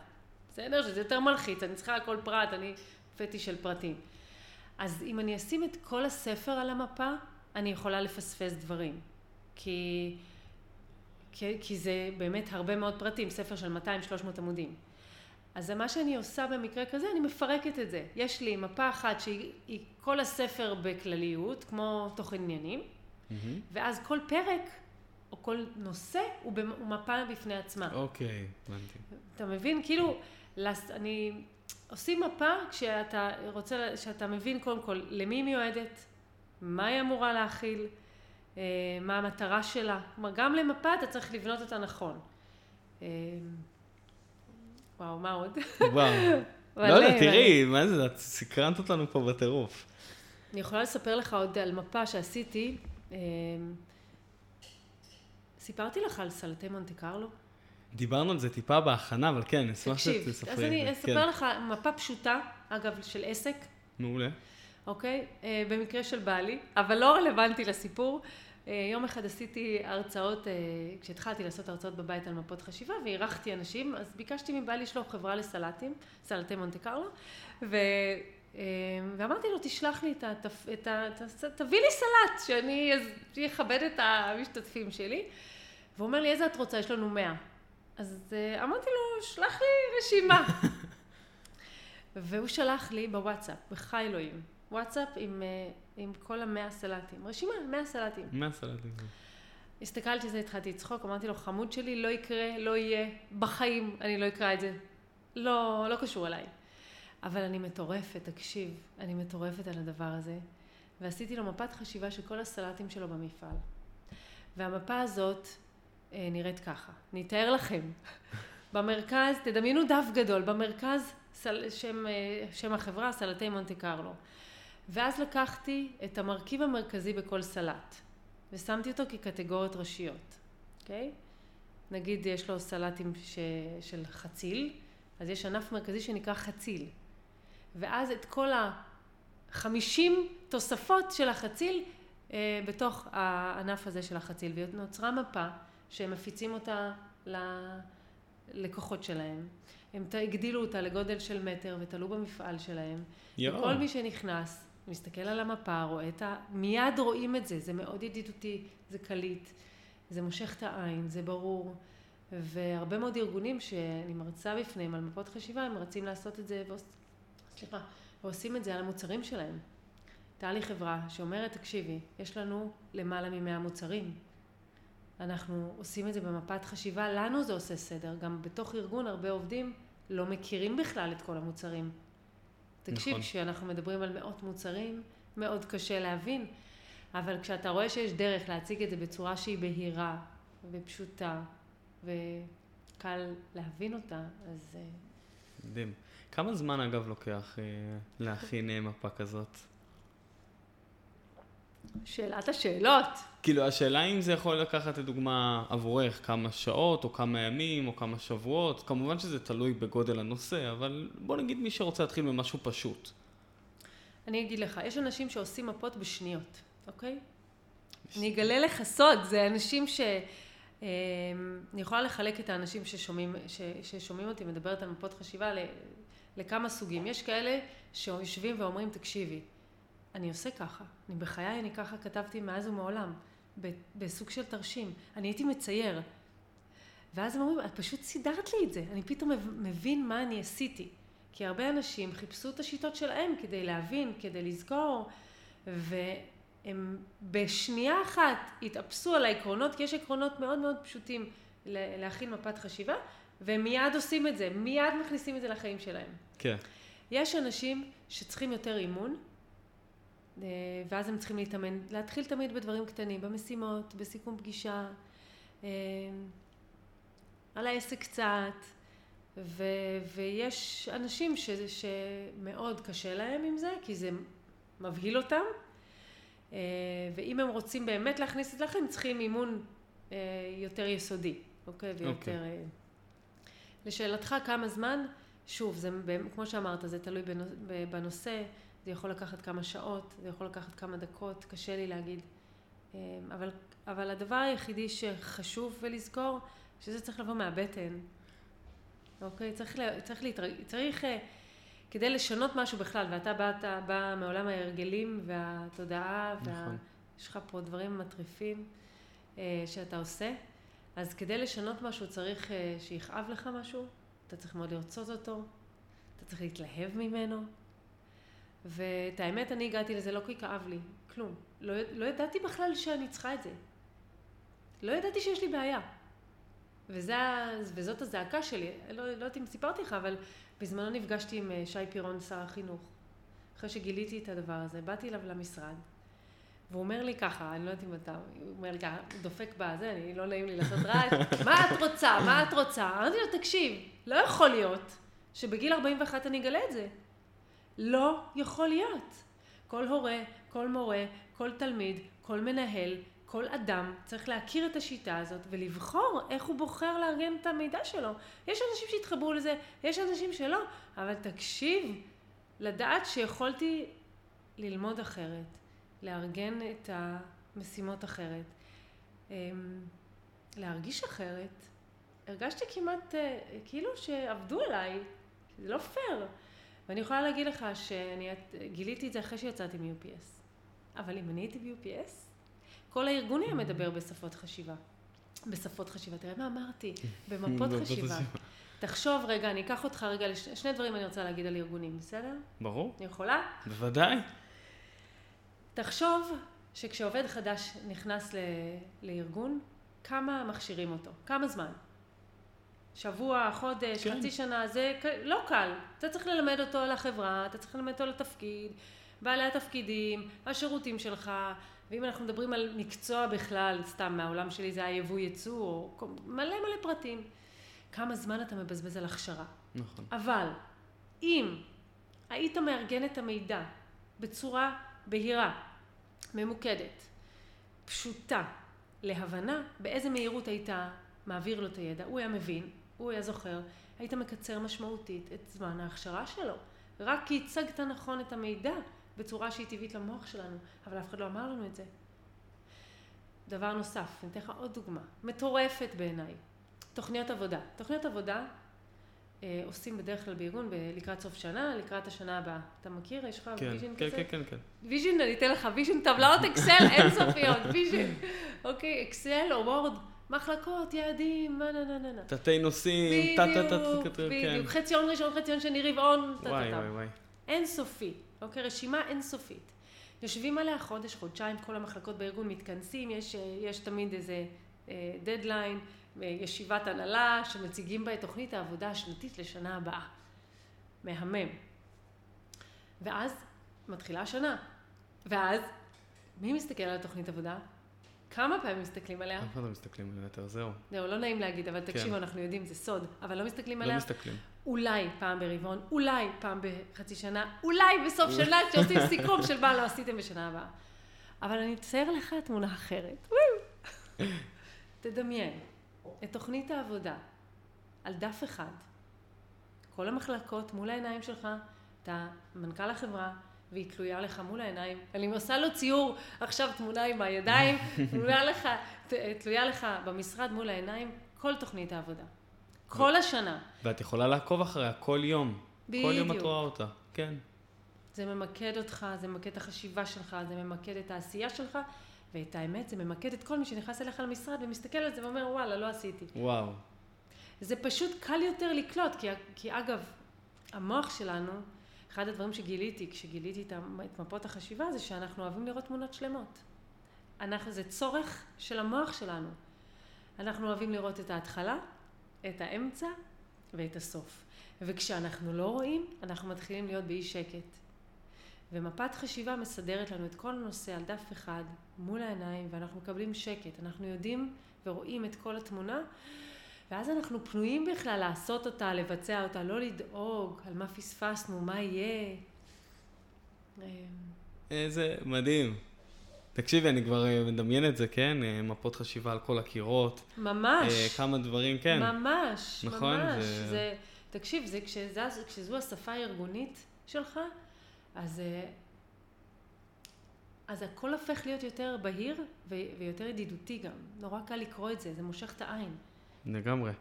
בסדר? שזה יותר מלחיץ, אני צריכה כל פרט, אני פטיש של פרטים. אז אם אני אשים את כל הספר על המפה, אני יכולה לפספס דברים. כי, כי, כי זה באמת הרבה מאוד פרטים, ספר של 200-300 עמודים. אז מה שאני עושה במקרה כזה, אני מפרקת את זה. יש לי מפה אחת שהיא היא כל הספר בכלליות, כמו תוכן עניינים, מהמם. ואז כל פרק או כל נושא הוא במ- הוא מפה בפני עצמה. אוקיי, הבנתי. אתה מבין? כאילו, לס- אני... עושים מפה כשאתה רוצה, שאתה מבין קודם כל למי היא מיועדת, מה היא אמורה להכיל, אה, מה המטרה שלה. כלומר, גם למפה אתה צריך לבנות אותה נכון. וואו, מה עוד? וואו. לא יודע, תראי, מה זה, את סקרנת אותנו פה בטירוף. אני יכולה לספר לך עוד על מפה שעשיתי. אה, סיפרתי לך על סלטי מונטה קרלו? דיברנו על זה טיפה בהכנה, אבל כן, אשמח שתספרי אז. אני כן. אספר לך מפה פשוטה, אגב, של עסק, מעולה. אוקיי? אה, במקרה של בעלי, אבל לא רלוונטי לסיפור. אה, יום אחד עשיתי הרצאות, אה, כשהתחלתי לעשות הרצאות בבית על מפות חשיבה, ואירחתי אנשים, אז ביקשתי מבעלי לשלוח חברה לסלטים, סלטי מונטה קרלו, ו... אה, ואמרתי לו, תשלח לי את ה... את ה... תביא לי סלט, שאני אכבד את המשתתפים שלי. והוא אומר לי, איזה את רוצה? יש לנו מאה. אז אמרתי לו, שלח לי רשימה. והוא שלח לי בוואטסאפ, בחי אלוהים, וואטסאפ עם, אה, עם כל המאה סלטים, רשימה, מאה סלטים. מה הסלטים? הסתכלתי על זה, התחלתי לצחוק, אמרתי לו, חמוד שלי, לא יקרה, לא יהיה, בחיים אני לא אקרא את זה. לא, לא קשור אליי. אבל אני מטורפת, תקשיב, אני מטורפת על הדבר הזה. ועשיתי לו מפת חשיבה של כל הסלטים שלו במפעל. והמפה הזאת אה, נראית ככה. אני אתאר לכם. במרכז, תדמיינו דף גדול, במרכז סל, שם, אה, שם החברה, סלטי מונטה קרלו. ואז לקחתי את המרכיב המרכזי בכל סלט, ושמתי אותו כקטגוריות ראשיות, אוקיי? נגיד יש לו סלטים ש... של חציל, אז יש ענף מרכזי שנקרא חציל. ואז את כל החמישים תוספות של החציל אה, בתוך הענף הזה של החציל. ונוצרה מפה שהם מפיצים אותה ללקוחות שלהם. הם הגדילו אותה לגודל של מטר ותלו במפעל שלהם. יואו. וכל מי שנכנס, מסתכל על המפה, רואה את ה... מיד רואים את זה, זה מאוד ידידותי, זה קליט, זה מושך את העין, זה ברור. והרבה מאוד ארגונים שאני מרצה בפניהם על מפות חשיבה, הם רצים לעשות את זה, ועוש... סליחה, ועושים את זה על המוצרים שלהם. הייתה לי חברה שאומרת, תקשיבי, יש לנו למעלה ממאה מוצרים. אנחנו עושים את זה במפת חשיבה, לנו זה עושה סדר. גם בתוך ארגון הרבה עובדים לא מכירים בכלל את כל המוצרים. תקשיב, נכון. כשאנחנו מדברים על מאות מוצרים, מאוד קשה להבין, אבל כשאתה רואה שיש דרך להציג את זה בצורה שהיא בהירה ופשוטה וקל להבין אותה, אז אה, מדהים. כמה זמן אגב לוקח אה, להכין אה, מפה כזאת? שאלת השאלות. כאילו השאלה אם זה יכול לקחת לדוגמה עבורך כמה שעות או כמה ימים או כמה שבועות, כמובן שזה תלוי בגודל הנושא, אבל בוא נגיד מי שרוצה להתחיל במשהו פשוט. אני אגיד לך, יש אנשים שעושים מפות בשניות, אוקיי? אני אגלה לך סוד, זה אנשים ש... אה, אני יכולה לחלק את האנשים ששומעים, ש, ששומעים אותי מדברת על מפות חשיבה ל, לכמה סוגים. יש כאלה שיושבים ואומרים, תקשיבי, אני עושה ככה, אני בחיי, אני ככה כתבתי מאז ומעולם, בסוג של תרשים. אני הייתי מצייר. ואז הם אומרים, את פשוט סידרת לי את זה, אני פתאום מבין מה אני עשיתי. כי הרבה אנשים חיפשו את השיטות שלהם כדי להבין, כדי לזכור, והם בשנייה אחת התאפסו על העקרונות, כי יש עקרונות מאוד מאוד פשוטים להכין מפת חשיבה, והם מיד עושים את זה, מיד מכניסים את זה לחיים שלהם. כן. יש אנשים שצריכים יותר אימון, ואז הם צריכים להתאמן, להתחיל תמיד בדברים קטנים, במשימות, בסיכום פגישה, אה, על העסק קצת, ו, ויש אנשים ש, שמאוד קשה להם עם זה, כי זה מבהיל אותם, אה, ואם הם רוצים באמת להכניס את זה לכם, צריכים אימון יותר יסודי, אוקיי? ויותר... אוקיי. לשאלתך כמה זמן, שוב, זה, כמו שאמרת, זה תלוי בנושא. זה יכול לקחת כמה שעות, זה יכול לקחת כמה דקות, קשה לי להגיד. אמ, אבל, אבל הדבר היחידי שחשוב ולזכור, שזה צריך לבוא מהבטן. אוקיי? צריך, צריך, להתרג... צריך אה, כדי לשנות משהו בכלל, ואתה באת, בא מעולם ההרגלים והתודעה, נכון. ויש לך פה דברים מטריפים אה, שאתה עושה, אז כדי לשנות משהו צריך אה, שיכאב לך משהו, אתה צריך מאוד לרצות אותו, אתה צריך להתלהב ממנו. ואת האמת, אני הגעתי לזה לא כי כאב לי, כלום. לא, לא ידעתי בכלל שאני צריכה את זה. לא ידעתי שיש לי בעיה. וזה, וזאת הזעקה שלי. לא, לא יודעת אם סיפרתי לך, אבל בזמנו נפגשתי עם אה, שי פירון, שר החינוך. אחרי שגיליתי את הדבר הזה, באתי אליו למשרד, והוא אומר לי ככה, אני לא יודעת אם אתה, הוא אומר לי ככה, הוא דופק בזה, אני לא נעים לי לעשות רעש, מה את רוצה? מה את רוצה? אמרתי לו, תקשיב, לא יכול להיות שבגיל 41 אני אגלה את זה. לא יכול להיות. כל הורה, כל מורה, כל תלמיד, כל מנהל, כל אדם צריך להכיר את השיטה הזאת ולבחור איך הוא בוחר לארגן את המידע שלו. יש אנשים שהתחברו לזה, יש אנשים שלא, אבל תקשיב, לדעת שיכולתי ללמוד אחרת, לארגן את המשימות אחרת, אמ, להרגיש אחרת. הרגשתי כמעט אה, כאילו שעבדו עליי, זה לא פייר. ואני יכולה להגיד לך שאני גיליתי את זה אחרי שיצאתי מ-UPS. אבל אם אני הייתי ב-UPS, כל הארגון היה מדבר בשפות חשיבה. בשפות חשיבה. תראה מה אמרתי, במפות חשיבה. תחשוב רגע, אני אקח אותך רגע, לש... שני דברים אני רוצה להגיד על ארגונים, בסדר? ברור. אני יכולה? בוודאי. תחשוב שכשעובד חדש נכנס ל... לארגון, כמה מכשירים אותו? כמה זמן? שבוע, חודש, כן. חצי שנה, זה לא קל. אתה צריך ללמד אותו על החברה, אתה צריך ללמד אותו על התפקיד, בעלי התפקידים, השירותים שלך, ואם אנחנו מדברים על מקצוע בכלל, סתם מהעולם שלי זה היה יבוא ייצוא, או מלא מלא פרטים. כמה זמן אתה מבזבז על הכשרה. נכון. אבל אם היית מארגן את המידע בצורה בהירה, ממוקדת, פשוטה, להבנה, באיזה מהירות היית מעביר לו את הידע, הוא היה מבין, הוא היה זוכר, היית מקצר משמעותית את זמן ההכשרה שלו. רק כי הצגת נכון את המידע בצורה שהיא טבעית למוח שלנו, אבל אף אחד לא אמר לנו את זה. דבר נוסף, אני אתן לך עוד דוגמה, מטורפת בעיניי, תוכניות עבודה. תוכניות עבודה, אה, עושים בדרך כלל בארגון ב- לקראת סוף שנה, לקראת השנה הבאה. אתה מכיר? יש לך כן, vision כן, כזה? כן, כן, כן. vision, אני אתן לך vision, טבלאות אקסל אינסופיות, vision. אוקיי, אקסל או וורד, מחלקות, יעדים, מה נה נה נה נה. תתי נושאים, טה טה טה טה טה, כן. בדיוק. חציון ראשון, חציון שני, רבעון, טה טה טה. אינסופי, אוקיי? רשימה אינסופית. יושבים עליה חודש, חודשיים, כל המחלקות בארגון מתכנסים, יש, אה, יש תמיד איזה דדליין, ישיבת הנהלה, שמציגים בה את תוכנית העבודה השנתית לשנה הבאה. מהמם. ואז מתחילה השנה. ואז, מי מסתכל על התוכנית עבודה? כמה פעמים מסתכלים עליה? אף אחד לא מסתכלים עליו יותר, זהו. זהו, לא נעים להגיד, אבל כן. תקשיבו, אנחנו יודעים, זה סוד, אבל לא מסתכלים לא עליה. מסתכלים. אולי פעם ברבעון, אולי פעם בחצי שנה, אולי בסוף שנה כשעושים סיכום של מה לא עשיתם בשנה הבאה. אבל אני אצייר לך תמונה אחרת. תדמיין את תוכנית העבודה על דף אחד, כל המחלקות מול העיניים שלך, אתה מנכ"ל החברה, והיא תלויה לך מול העיניים. אני עושה לו ציור, עכשיו תמונה עם הידיים, תלויה לך, תלויה לך במשרד מול העיניים, כל תוכנית העבודה. כל השנה. ואת יכולה לעקוב אחריה כל יום. כל יום את בדיוק. רואה אותה, כן. זה ממקד אותך, זה ממקד את החשיבה שלך, זה ממקד את העשייה שלך, ואת האמת, זה ממקד את כל מי שנכנס אליך למשרד ומסתכל על זה ואומר, וואלה, לא עשיתי. וואו. זה פשוט קל יותר לקלוט, כי, כי אגב, המוח שלנו, אחד הדברים שגיליתי, כשגיליתי את, מפות החשיבה, זה שאנחנו אוהבים לראות תמונות שלמות. אנחנו, זה צורך של המוח שלנו. אנחנו אוהבים לראות את ההתחלה, את האמצע ואת הסוף. וכשאנחנו לא רואים, אנחנו מתחילים להיות באי שקט. ומפת חשיבה מסדרת לנו את כל הנושא על דף אחד, מול העיניים, ואנחנו מקבלים שקט. אנחנו יודעים ורואים את כל התמונה, ואז אנחנו פנויים בכלל לעשות אותה, לבצע אותה, לא לדאוג על מה פספסנו, מה יהיה. אמ, איזה מדהים. תקשיבי, אני כבר אה, מדמיין את זה, כן? אה, מפות חשיבה על כל הקירות. ממש. אה, כמה דברים, כן. ממש, נכון, ממש. זה- זה... תקשיב, זה כשזה, כשזו השפה הארגונית שלך, אז, אה, אז הכל הופך להיות יותר בהיר ו- ויותר ידידותי גם. נורא קל לקרוא את זה, זה מושך את העין. לגמרי.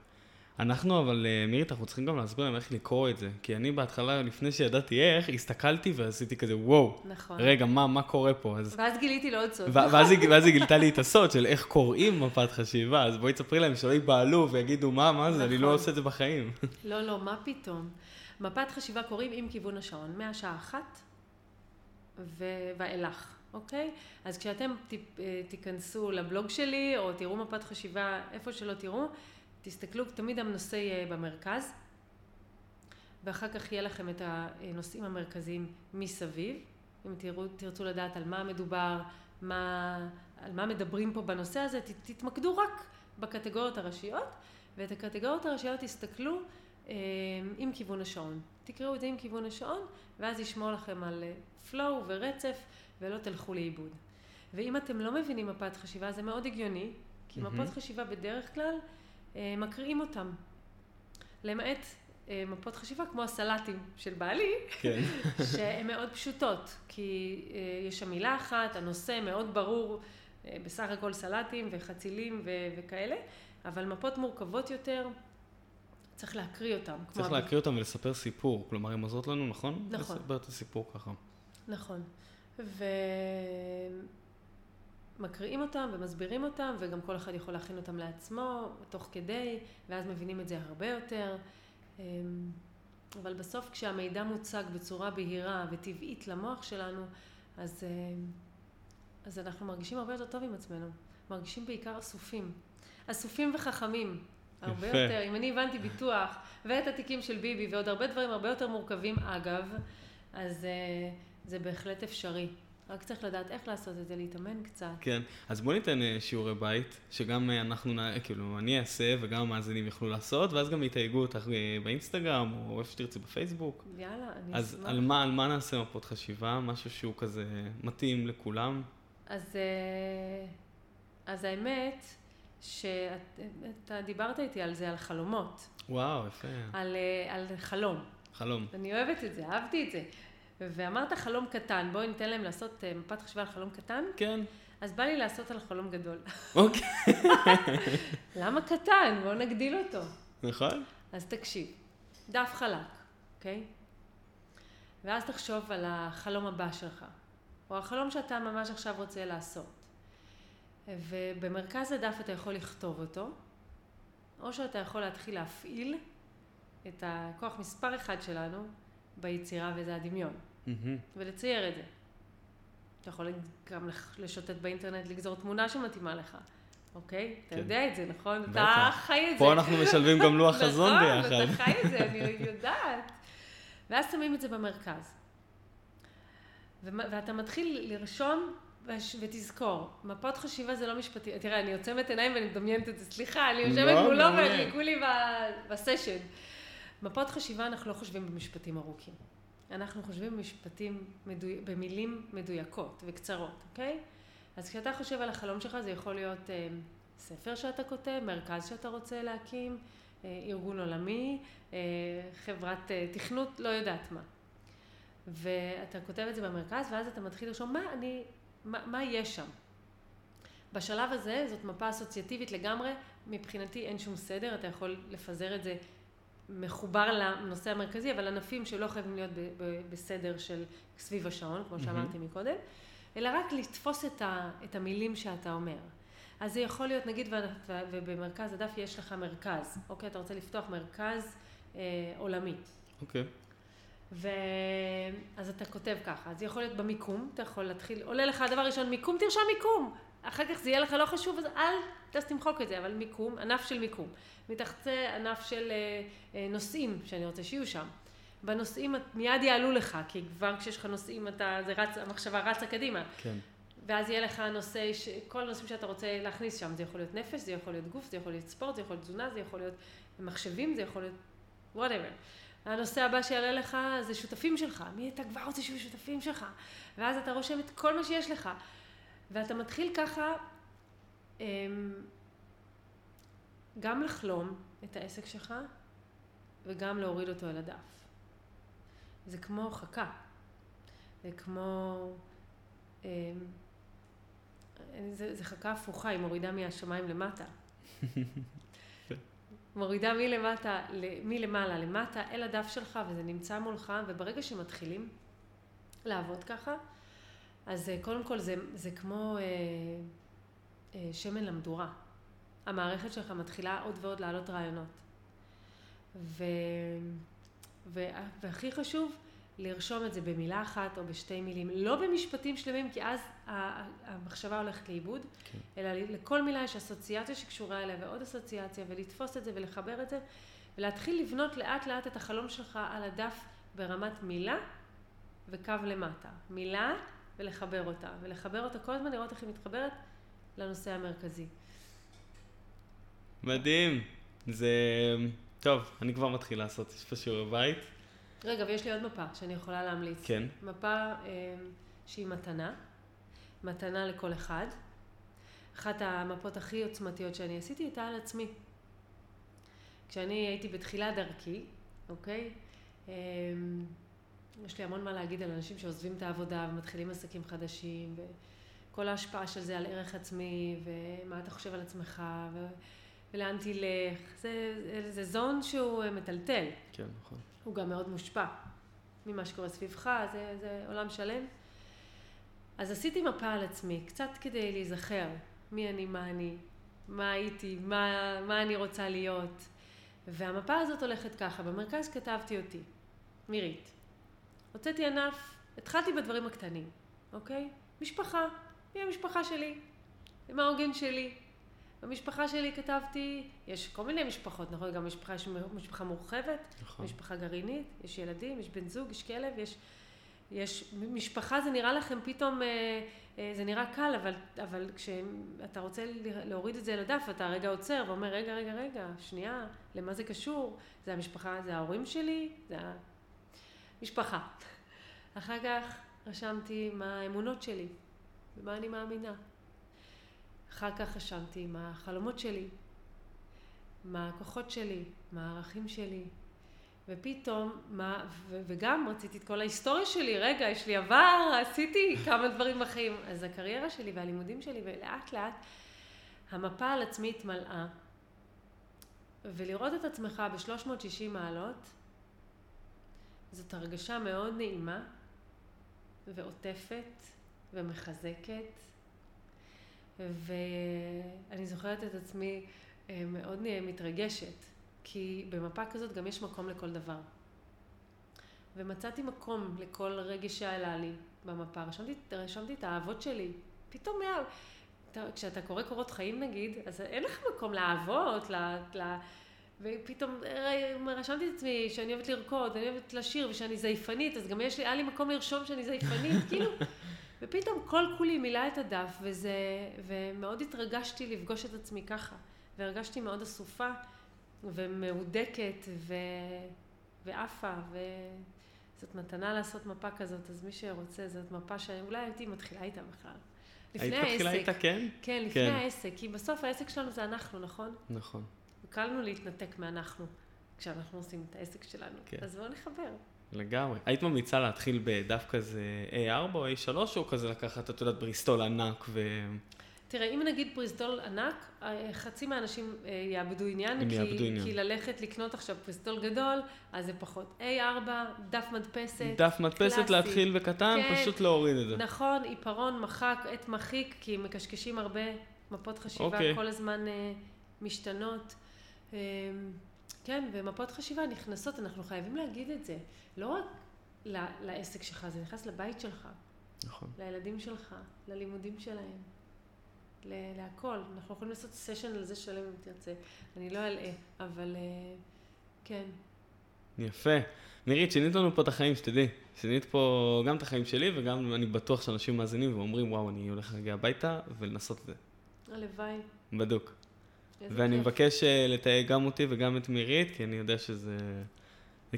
אנחנו, אבל אה, מירית, אנחנו צריכים גם להסביר להם איך לקרוא את זה. כי אני בהתחלה, לפני שידעתי איך, הסתכלתי ועשיתי כזה, וואו, נכון. רגע, מה, מה קורה פה? אז... ואז גיליתי לו עוד סוד. ואז היא, ואז היא גילתה לי את הסוד של איך קוראים מפת חשיבה, אז בואי תספרי להם שלא ייבהלו ויגידו, מה, מה זה, אני לא נכון. עושה את זה בחיים. לא, לא, מה פתאום? מפת חשיבה קוראים עם כיוון השעון, מהשעה אחת ו- ואילך, אוקיי? אז כשאתם ת- אה, תיכנסו לבלוג שלי, או תראו מפת חשיבה, איפה שלא תראו, תסתכלו, תמיד הנושא יהיה במרכז, ואחר כך יהיה לכם את הנושאים המרכזיים מסביב. אם תראו, תרצו לדעת על מה מדובר, מה, על מה מדברים פה בנושא הזה, ת- תתמקדו רק בקטגוריות הראשיות, ואת הקטגוריות הראשיות תסתכלו אה, עם כיוון השעון. תקראו את זה עם כיוון השעון, ואז ישמור לכם על flow ורצף, ולא תלכו לאיבוד. ואם אתם לא מבינים מפת חשיבה, זה מאוד הגיוני, כי מהמם. מפות חשיבה בדרך כלל אה, מקריאים אותם. למעט אה, מפות חשיבה כמו הסלטים של בעלי, כן. שהן מאוד פשוטות, כי אה, יש שם מילה אחת, הנושא מאוד ברור, אה, בסך הכל סלטים וחצילים ו- וכאלה, אבל מפות מורכבות יותר, צריך להקריא אותם. כמו צריך הב- להקריא אותם ולספר סיפור, כלומר, הן עוזרות לנו, נכון? נכון. לספר את הסיפור ככה. נכון. ומקריאים אותם ומסבירים אותם, וגם כל אחד יכול להכין אותם לעצמו, תוך כדי, ואז מבינים את זה הרבה יותר. אמ, אבל בסוף כשהמידע מוצג בצורה בהירה וטבעית למוח שלנו, אז, אמ, אז אנחנו מרגישים הרבה יותר טוב עם עצמנו. מרגישים בעיקר אסופים. אסופים וחכמים. הרבה יפה. יותר. אם אני הבנתי ביטוח ואת התיקים של ביבי ועוד הרבה דברים הרבה יותר מורכבים, אגב, אז אה, זה בהחלט אפשרי. רק צריך לדעת איך לעשות את זה, להתאמן קצת. כן, אז בוא ניתן אה, שיעורי בית, שגם אה, אנחנו, כאילו, אני אעשה וגם המאזינים יוכלו לעשות, ואז גם יתייגו אותך אה, באינסטגרם, או איפה שתרצי בפייסבוק. יאללה, אני אז אשמח. על מה, על מה נעשה מפות חשיבה? משהו שהוא כזה מתאים לכולם? אז, אז האמת, שאתה דיברת איתי על זה, על חלומות, וואו, יפה. על, על חלום. חלום. אני אוהבת את זה, אהבתי את זה. ואמרת חלום קטן, בואי ניתן להם לעשות אה, מפת חשיבה על חלום קטן, כן. אז בא לי לעשות על חלום גדול. אוקיי. למה קטן? בואו נגדיל אותו. נכון? אז תקשיב, דף חלק, אוקיי? ואז תחשוב על החלום הבא שלך, או החלום שאתה ממש עכשיו רוצה לעשות. ובמרכז הדף אתה יכול לכתוב אותו, או שאתה יכול להתחיל להפעיל את הכוח מספר אחד שלנו ביצירה, וזה הדמיון. Mm-hmm. ולצייר את זה. אתה יכול גם לשוטט באינטרנט, לגזור תמונה שמתאימה לך. אוקיי? אתה כן. יודע את זה, נכון? אתה חי את זה. פה אנחנו משלבים גם לוח חזון ביחד. נכון, אתה חי את זה, אני יודעת. ואז שמים את זה במרכז. ואתה מתחיל לרשום ותזכור, מפות חשיבה זה לא משפטי. תראה, אני עוצמת עיניים ואני מדמיינת את זה, סליחה, אני יושבת לא, מולו וחיכו לי בסשן. מפות חשיבה אנחנו לא חושבים במשפטים ארוכים. אנחנו חושבים במשפטים, מדוי... במילים מדויקות וקצרות, אוקיי? אז כשאתה חושב על החלום שלך זה יכול להיות אה, ספר שאתה כותב, מרכז שאתה רוצה להקים, אה, ארגון עולמי, אה, חברת אה, תכנות, לא יודעת מה. ואתה כותב את זה במרכז ואז אתה מתחיל לרשום מה אני, מה, מה יש שם. בשלב הזה זאת מפה אסוציאטיבית לגמרי, מבחינתי אין שום סדר, אתה יכול לפזר את זה מחובר לנושא המרכזי, אבל ענפים שלא חייבים להיות בסדר של סביב השעון, כמו שאמרתי mm-hmm. מקודם, אלא רק לתפוס את, ה, את המילים שאתה אומר. אז זה יכול להיות, נגיד, ובמרכז הדף יש לך מרכז, אוקיי? אתה רוצה לפתוח מרכז אה, עולמי. אוקיי. ואז אתה כותב ככה, אז יכול להיות במיקום, אתה יכול להתחיל, עולה לך דבר ראשון מיקום, תרשום מיקום. אחר כך זה יהיה לך לא חשוב, אז אל אז תמחוק את זה, אבל מיקום, ענף של מיקום. מתחת ענף של אה, אה, נושאים שאני רוצה שיהיו שם. בנושאים מיד יעלו לך, כי כבר כשיש לך נושאים אתה, זה רץ, המחשבה רצה קדימה. כן. ואז יהיה לך נושא, ש... כל הנושאים שאתה רוצה להכניס שם, זה יכול להיות נפש, זה יכול להיות גוף, זה יכול להיות ספורט, זה יכול להיות תזונה, זה יכול להיות מחשבים, זה יכול להיות whatever. הנושא הבא שיעלה לך זה שותפים שלך, מי אתה כבר רוצה שיהיו שותפים שלך? ואז אתה רושם את כל מה שיש לך. ואתה מתחיל ככה אמ, גם לחלום את העסק שלך וגם להוריד אותו אל הדף. זה כמו חכה. זה כמו... אמ, זה, זה חכה הפוכה, היא מורידה מהשמיים למטה. מורידה מלמטה, מלמעלה למטה אל הדף שלך וזה נמצא מולך וברגע שמתחילים לעבוד ככה אז אה, קודם כל זה, זה כמו אה, אה, שמן למדורה. המערכת שלך מתחילה עוד ועוד להעלות רעיונות. ו, ו, והכי חשוב, לרשום את זה במילה אחת או בשתי מילים, לא במשפטים שלמים, כי אז המחשבה הולכת לאיבוד, כן. אלא לכל מילה יש אסוציאציה שקשורה אליה ועוד אסוציאציה, ולתפוס את זה ולחבר את זה, ולהתחיל לבנות לאט לאט את החלום שלך על הדף ברמת מילה וקו למטה. מילה ולחבר אותה, ולחבר אותה כל הזמן, לראות איך היא מתחברת לנושא המרכזי. מדהים. זה... טוב, אני כבר מתחיל לעשות, יש פה שיעורי בית. רגע, ויש לי עוד מפה שאני יכולה להמליץ. כן. מפה אה, שהיא מתנה, מתנה לכל אחד. אחת המפות הכי עוצמתיות שאני עשיתי הייתה על עצמי. כשאני הייתי בתחילת דרכי, אוקיי? אה, יש לי המון מה להגיד על אנשים שעוזבים את העבודה ומתחילים עסקים חדשים, וכל ההשפעה של זה על ערך עצמי, ומה אתה חושב על עצמך, ו... ולאן תלך. זה, זה זון שהוא מטלטל. כן, נכון. הוא גם מאוד מושפע ממה שקורה סביבך, זה, זה עולם שלם. אז עשיתי מפה על עצמי, קצת כדי להיזכר מי אני, מה אני, מה הייתי, מה, מה אני רוצה להיות. והמפה הזאת הולכת ככה, במרכז כתבתי אותי, מירית. הוצאתי ענף, התחלתי בדברים הקטנים, אוקיי? משפחה, מי המשפחה שלי? עם העוגן שלי. במשפחה שלי כתבתי, יש כל מיני משפחות, נכון? גם משפחה, יש משפחה מורחבת, נכון. משפחה גרעינית, יש ילדים, יש בן זוג, יש כלב, יש... יש, משפחה זה נראה לכם פתאום, אה, אה, זה נראה קל, אבל, אבל כשאתה רוצה להוריד את זה לדף, אתה רגע עוצר ואומר, רגע, רגע, רגע, שנייה, למה זה קשור? זה המשפחה, זה ההורים שלי, זה משפחה. אחר כך רשמתי מה האמונות שלי, במה אני מאמינה. אחר כך רשמתי מה החלומות שלי, מה הכוחות שלי, מה הערכים שלי. ופתאום, מה, ו- וגם רציתי את כל ההיסטוריה שלי, רגע, יש לי עבר, עשיתי כמה דברים בחיים. אז הקריירה שלי והלימודים שלי, ולאט לאט המפה על עצמי התמלאה. ולראות את עצמך ב-360 מעלות, זאת הרגשה מאוד נעימה ועוטפת ומחזקת, ואני זוכרת את עצמי אה, מאוד מתרגשת, כי במפה כזאת גם יש מקום לכל דבר. ומצאתי מקום לכל רגש שעלה לי במפה. רשמתי, רשמתי את האהבות שלי. פתאום היה... כשאתה קורא קורות חיים נגיד, אז אין לך מקום לאהבות, ל... ל... ופתאום רשמתי את עצמי שאני אוהבת לרקוד, ואני אוהבת לשיר, ושאני זייפנית, אז גם יש לי, היה לי מקום לרשום שאני זייפנית, כאילו, ופתאום כל כולי מילא את הדף, וזה, ומאוד התרגשתי לפגוש את עצמי ככה, והרגשתי מאוד אסופה, ומהודקת, ו... ועפה, וזאת מתנה לעשות מפה כזאת, אז מי שרוצה, זאת מפה שאולי הייתי מתחילה איתה בכלל. לפני העסק. היית מתחילה איתה, כן? כן, לפני כן. העסק, כי בסוף העסק שלנו זה אנחנו, נכון? נכון. קל לנו להתנתק מאנחנו, כשאנחנו עושים את העסק שלנו. כן. אז בואו נחבר. לגמרי. היית ממליצה להתחיל בדף כזה A4 או A3, או כזה לקחת, את יודעת, בריסטול ענק ו... תראה, אם נגיד בריסטול ענק, אה, חצי מהאנשים אה, יאבדו עניין, הם כי, יאבדו עניין. כי ללכת לקנות עכשיו בריסטול גדול, אז זה פחות A4, דף מדפסת, דף מדפסת קלאסי. להתחיל בקטן, כן, פשוט להוריד את זה. נכון, עיפרון, מחק, עט מחיק, כי מקשקשים הרבה מפות חשיבה, אוקיי. כל הזמן אה, משתנות. אה, כן, ומפות חשיבה נכנסות, אנחנו חייבים להגיד את זה. לא רק לעסק שלך, זה נכנס לבית שלך. נכון. לילדים שלך, ללימודים שלהם. להכל. אנחנו יכולים לעשות סשן על זה שלם אם תרצה. אני לא אלאה, אבל אה, כן. יפה. נירית, שינית לנו פה את החיים, שתדעי. שינית פה גם את החיים שלי, וגם אני בטוח שאנשים מאזינים ואומרים, וואו, אני הולך להגיע הביתה ולנסות את זה. הלוואי. בדוק. ואני. מבקש אה, לתייג גם אותי וגם את מירית, כי אני יודע שזה...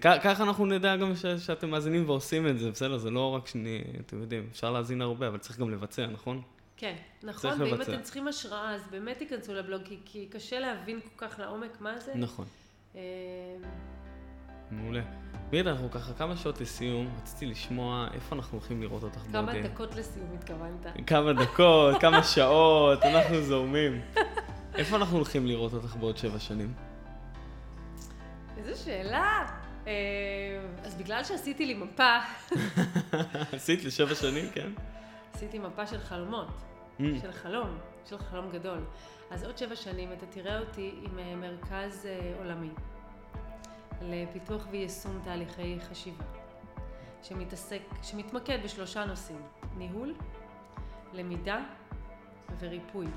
ככה אנחנו נדע גם ש- שאתם מאזינים ועושים את זה, בסדר? זה לא רק שני, אתם יודעים, אפשר להאזין הרבה, אבל צריך גם לבצע, נכון? כן, נכון, ואם לבצע. אתם צריכים השראה, אז באמת תיכנסו לבלוג, כי, כי קשה להבין כל כך לעומק מה זה. נכון. אה... מעולה. מירי, אנחנו ככה כמה שעות לסיום, רציתי לשמוע איפה אנחנו הולכים לראות אותך בעוד... כמה דקות לסיום התכוונת. כמה דקות, כמה שעות, אנחנו זורמים. איפה אנחנו הולכים לראות אותך בעוד שבע שנים? איזו שאלה. אה, אז בגלל שעשיתי לי מפה... עשית לשבע שנים, כן? עשיתי מפה של חלומות, mm. של חלום, של חלום גדול. אז עוד שבע שנים אתה תראה אותי עם אה, מרכז אה, עולמי לפיתוח ויישום תהליכי חשיבה, שמתעסק, שמתמקד בשלושה נושאים, ניהול, למידה וריפוי.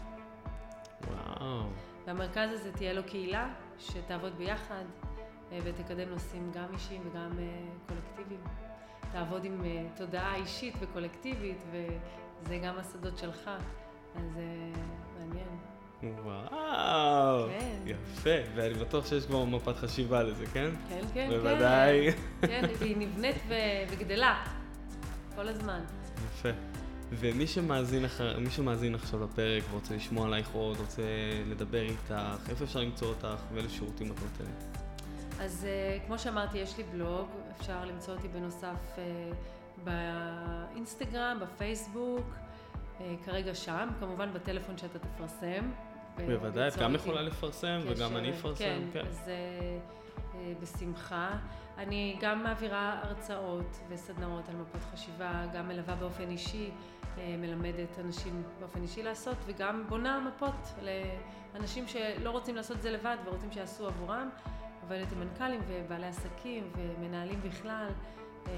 וואו. והמרכז הזה תהיה לו קהילה שתעבוד ביחד אה, ותקדם נושאים גם אישיים וגם קולקטיביים. תעבוד עם uh, תודעה אישית וקולקטיבית, וזה גם השדות שלך, אז מעניין. וואו, כן. יפה, ואני בטוח שיש כבר מפת חשיבה לזה, כן? כן, כן, בוודאי. כן. כן, והיא נבנית וגדלה כל הזמן. יפה. ומי שמאזין, אחר, שמאזין עכשיו לפרק ורוצה לשמוע עלייך עוד, רוצה לדבר איתך, איפה אפשר למצוא אותך ואילו שירותים את נותנת? אז uh, כמו שאמרתי, יש לי בלוג, אפשר למצוא אותי בנוסף uh, באינסטגרם, בפייסבוק, uh, כרגע שם, כמובן בטלפון שאתה תפרסם. בוודאי, את גם יכולה לפרסם קשר, וגם אני אפרסם, כן. כן, אז uh, בשמחה. אני גם מעבירה הרצאות וסדנאות על מפות חשיבה, גם מלווה באופן אישי, uh, מלמדת אנשים באופן אישי לעשות, וגם בונה מפות לאנשים שלא רוצים לעשות את זה לבד ורוצים שיעשו עבורם. עובדת עם מנכ"לים ובעלי עסקים ומנהלים בכלל. אמ,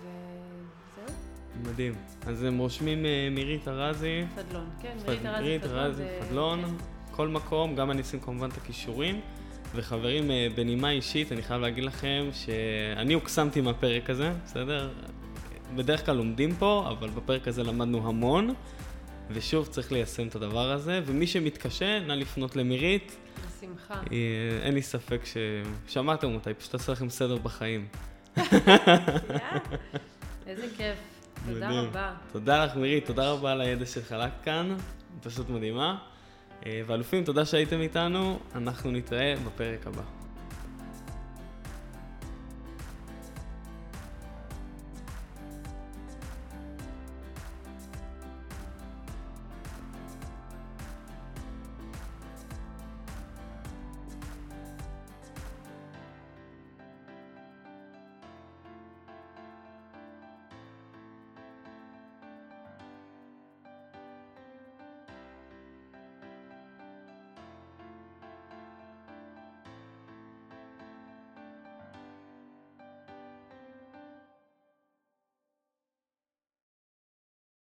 וזהו. מדהים. אז הם רושמים אה, מירית ארזי. פדלון, כן, מירית ארזי מירית ארזי פדלון. כל מקום, גם אני אשים כמובן את הכישורים. וחברים, אה, בנימה אישית, אני חייב להגיד לכם שאני הוקסמתי מהפרק הזה, בסדר? בדרך כלל לומדים פה, אבל בפרק הזה למדנו המון. ושוב, צריך ליישם את הדבר הזה, ומי שמתקשה, נא לפנות למירית. בשמחה. אין לי ספק ששמעתם אותה, היא פשוט עושה לכם סדר בחיים. איזה כיף. תודה רבה. תודה לך, מירית, תודה רבה על הידע שחלקת כאן, פשוט מדהימה. אה, ואלופים, תודה שהייתם איתנו, אנחנו נתראה בפרק הבא.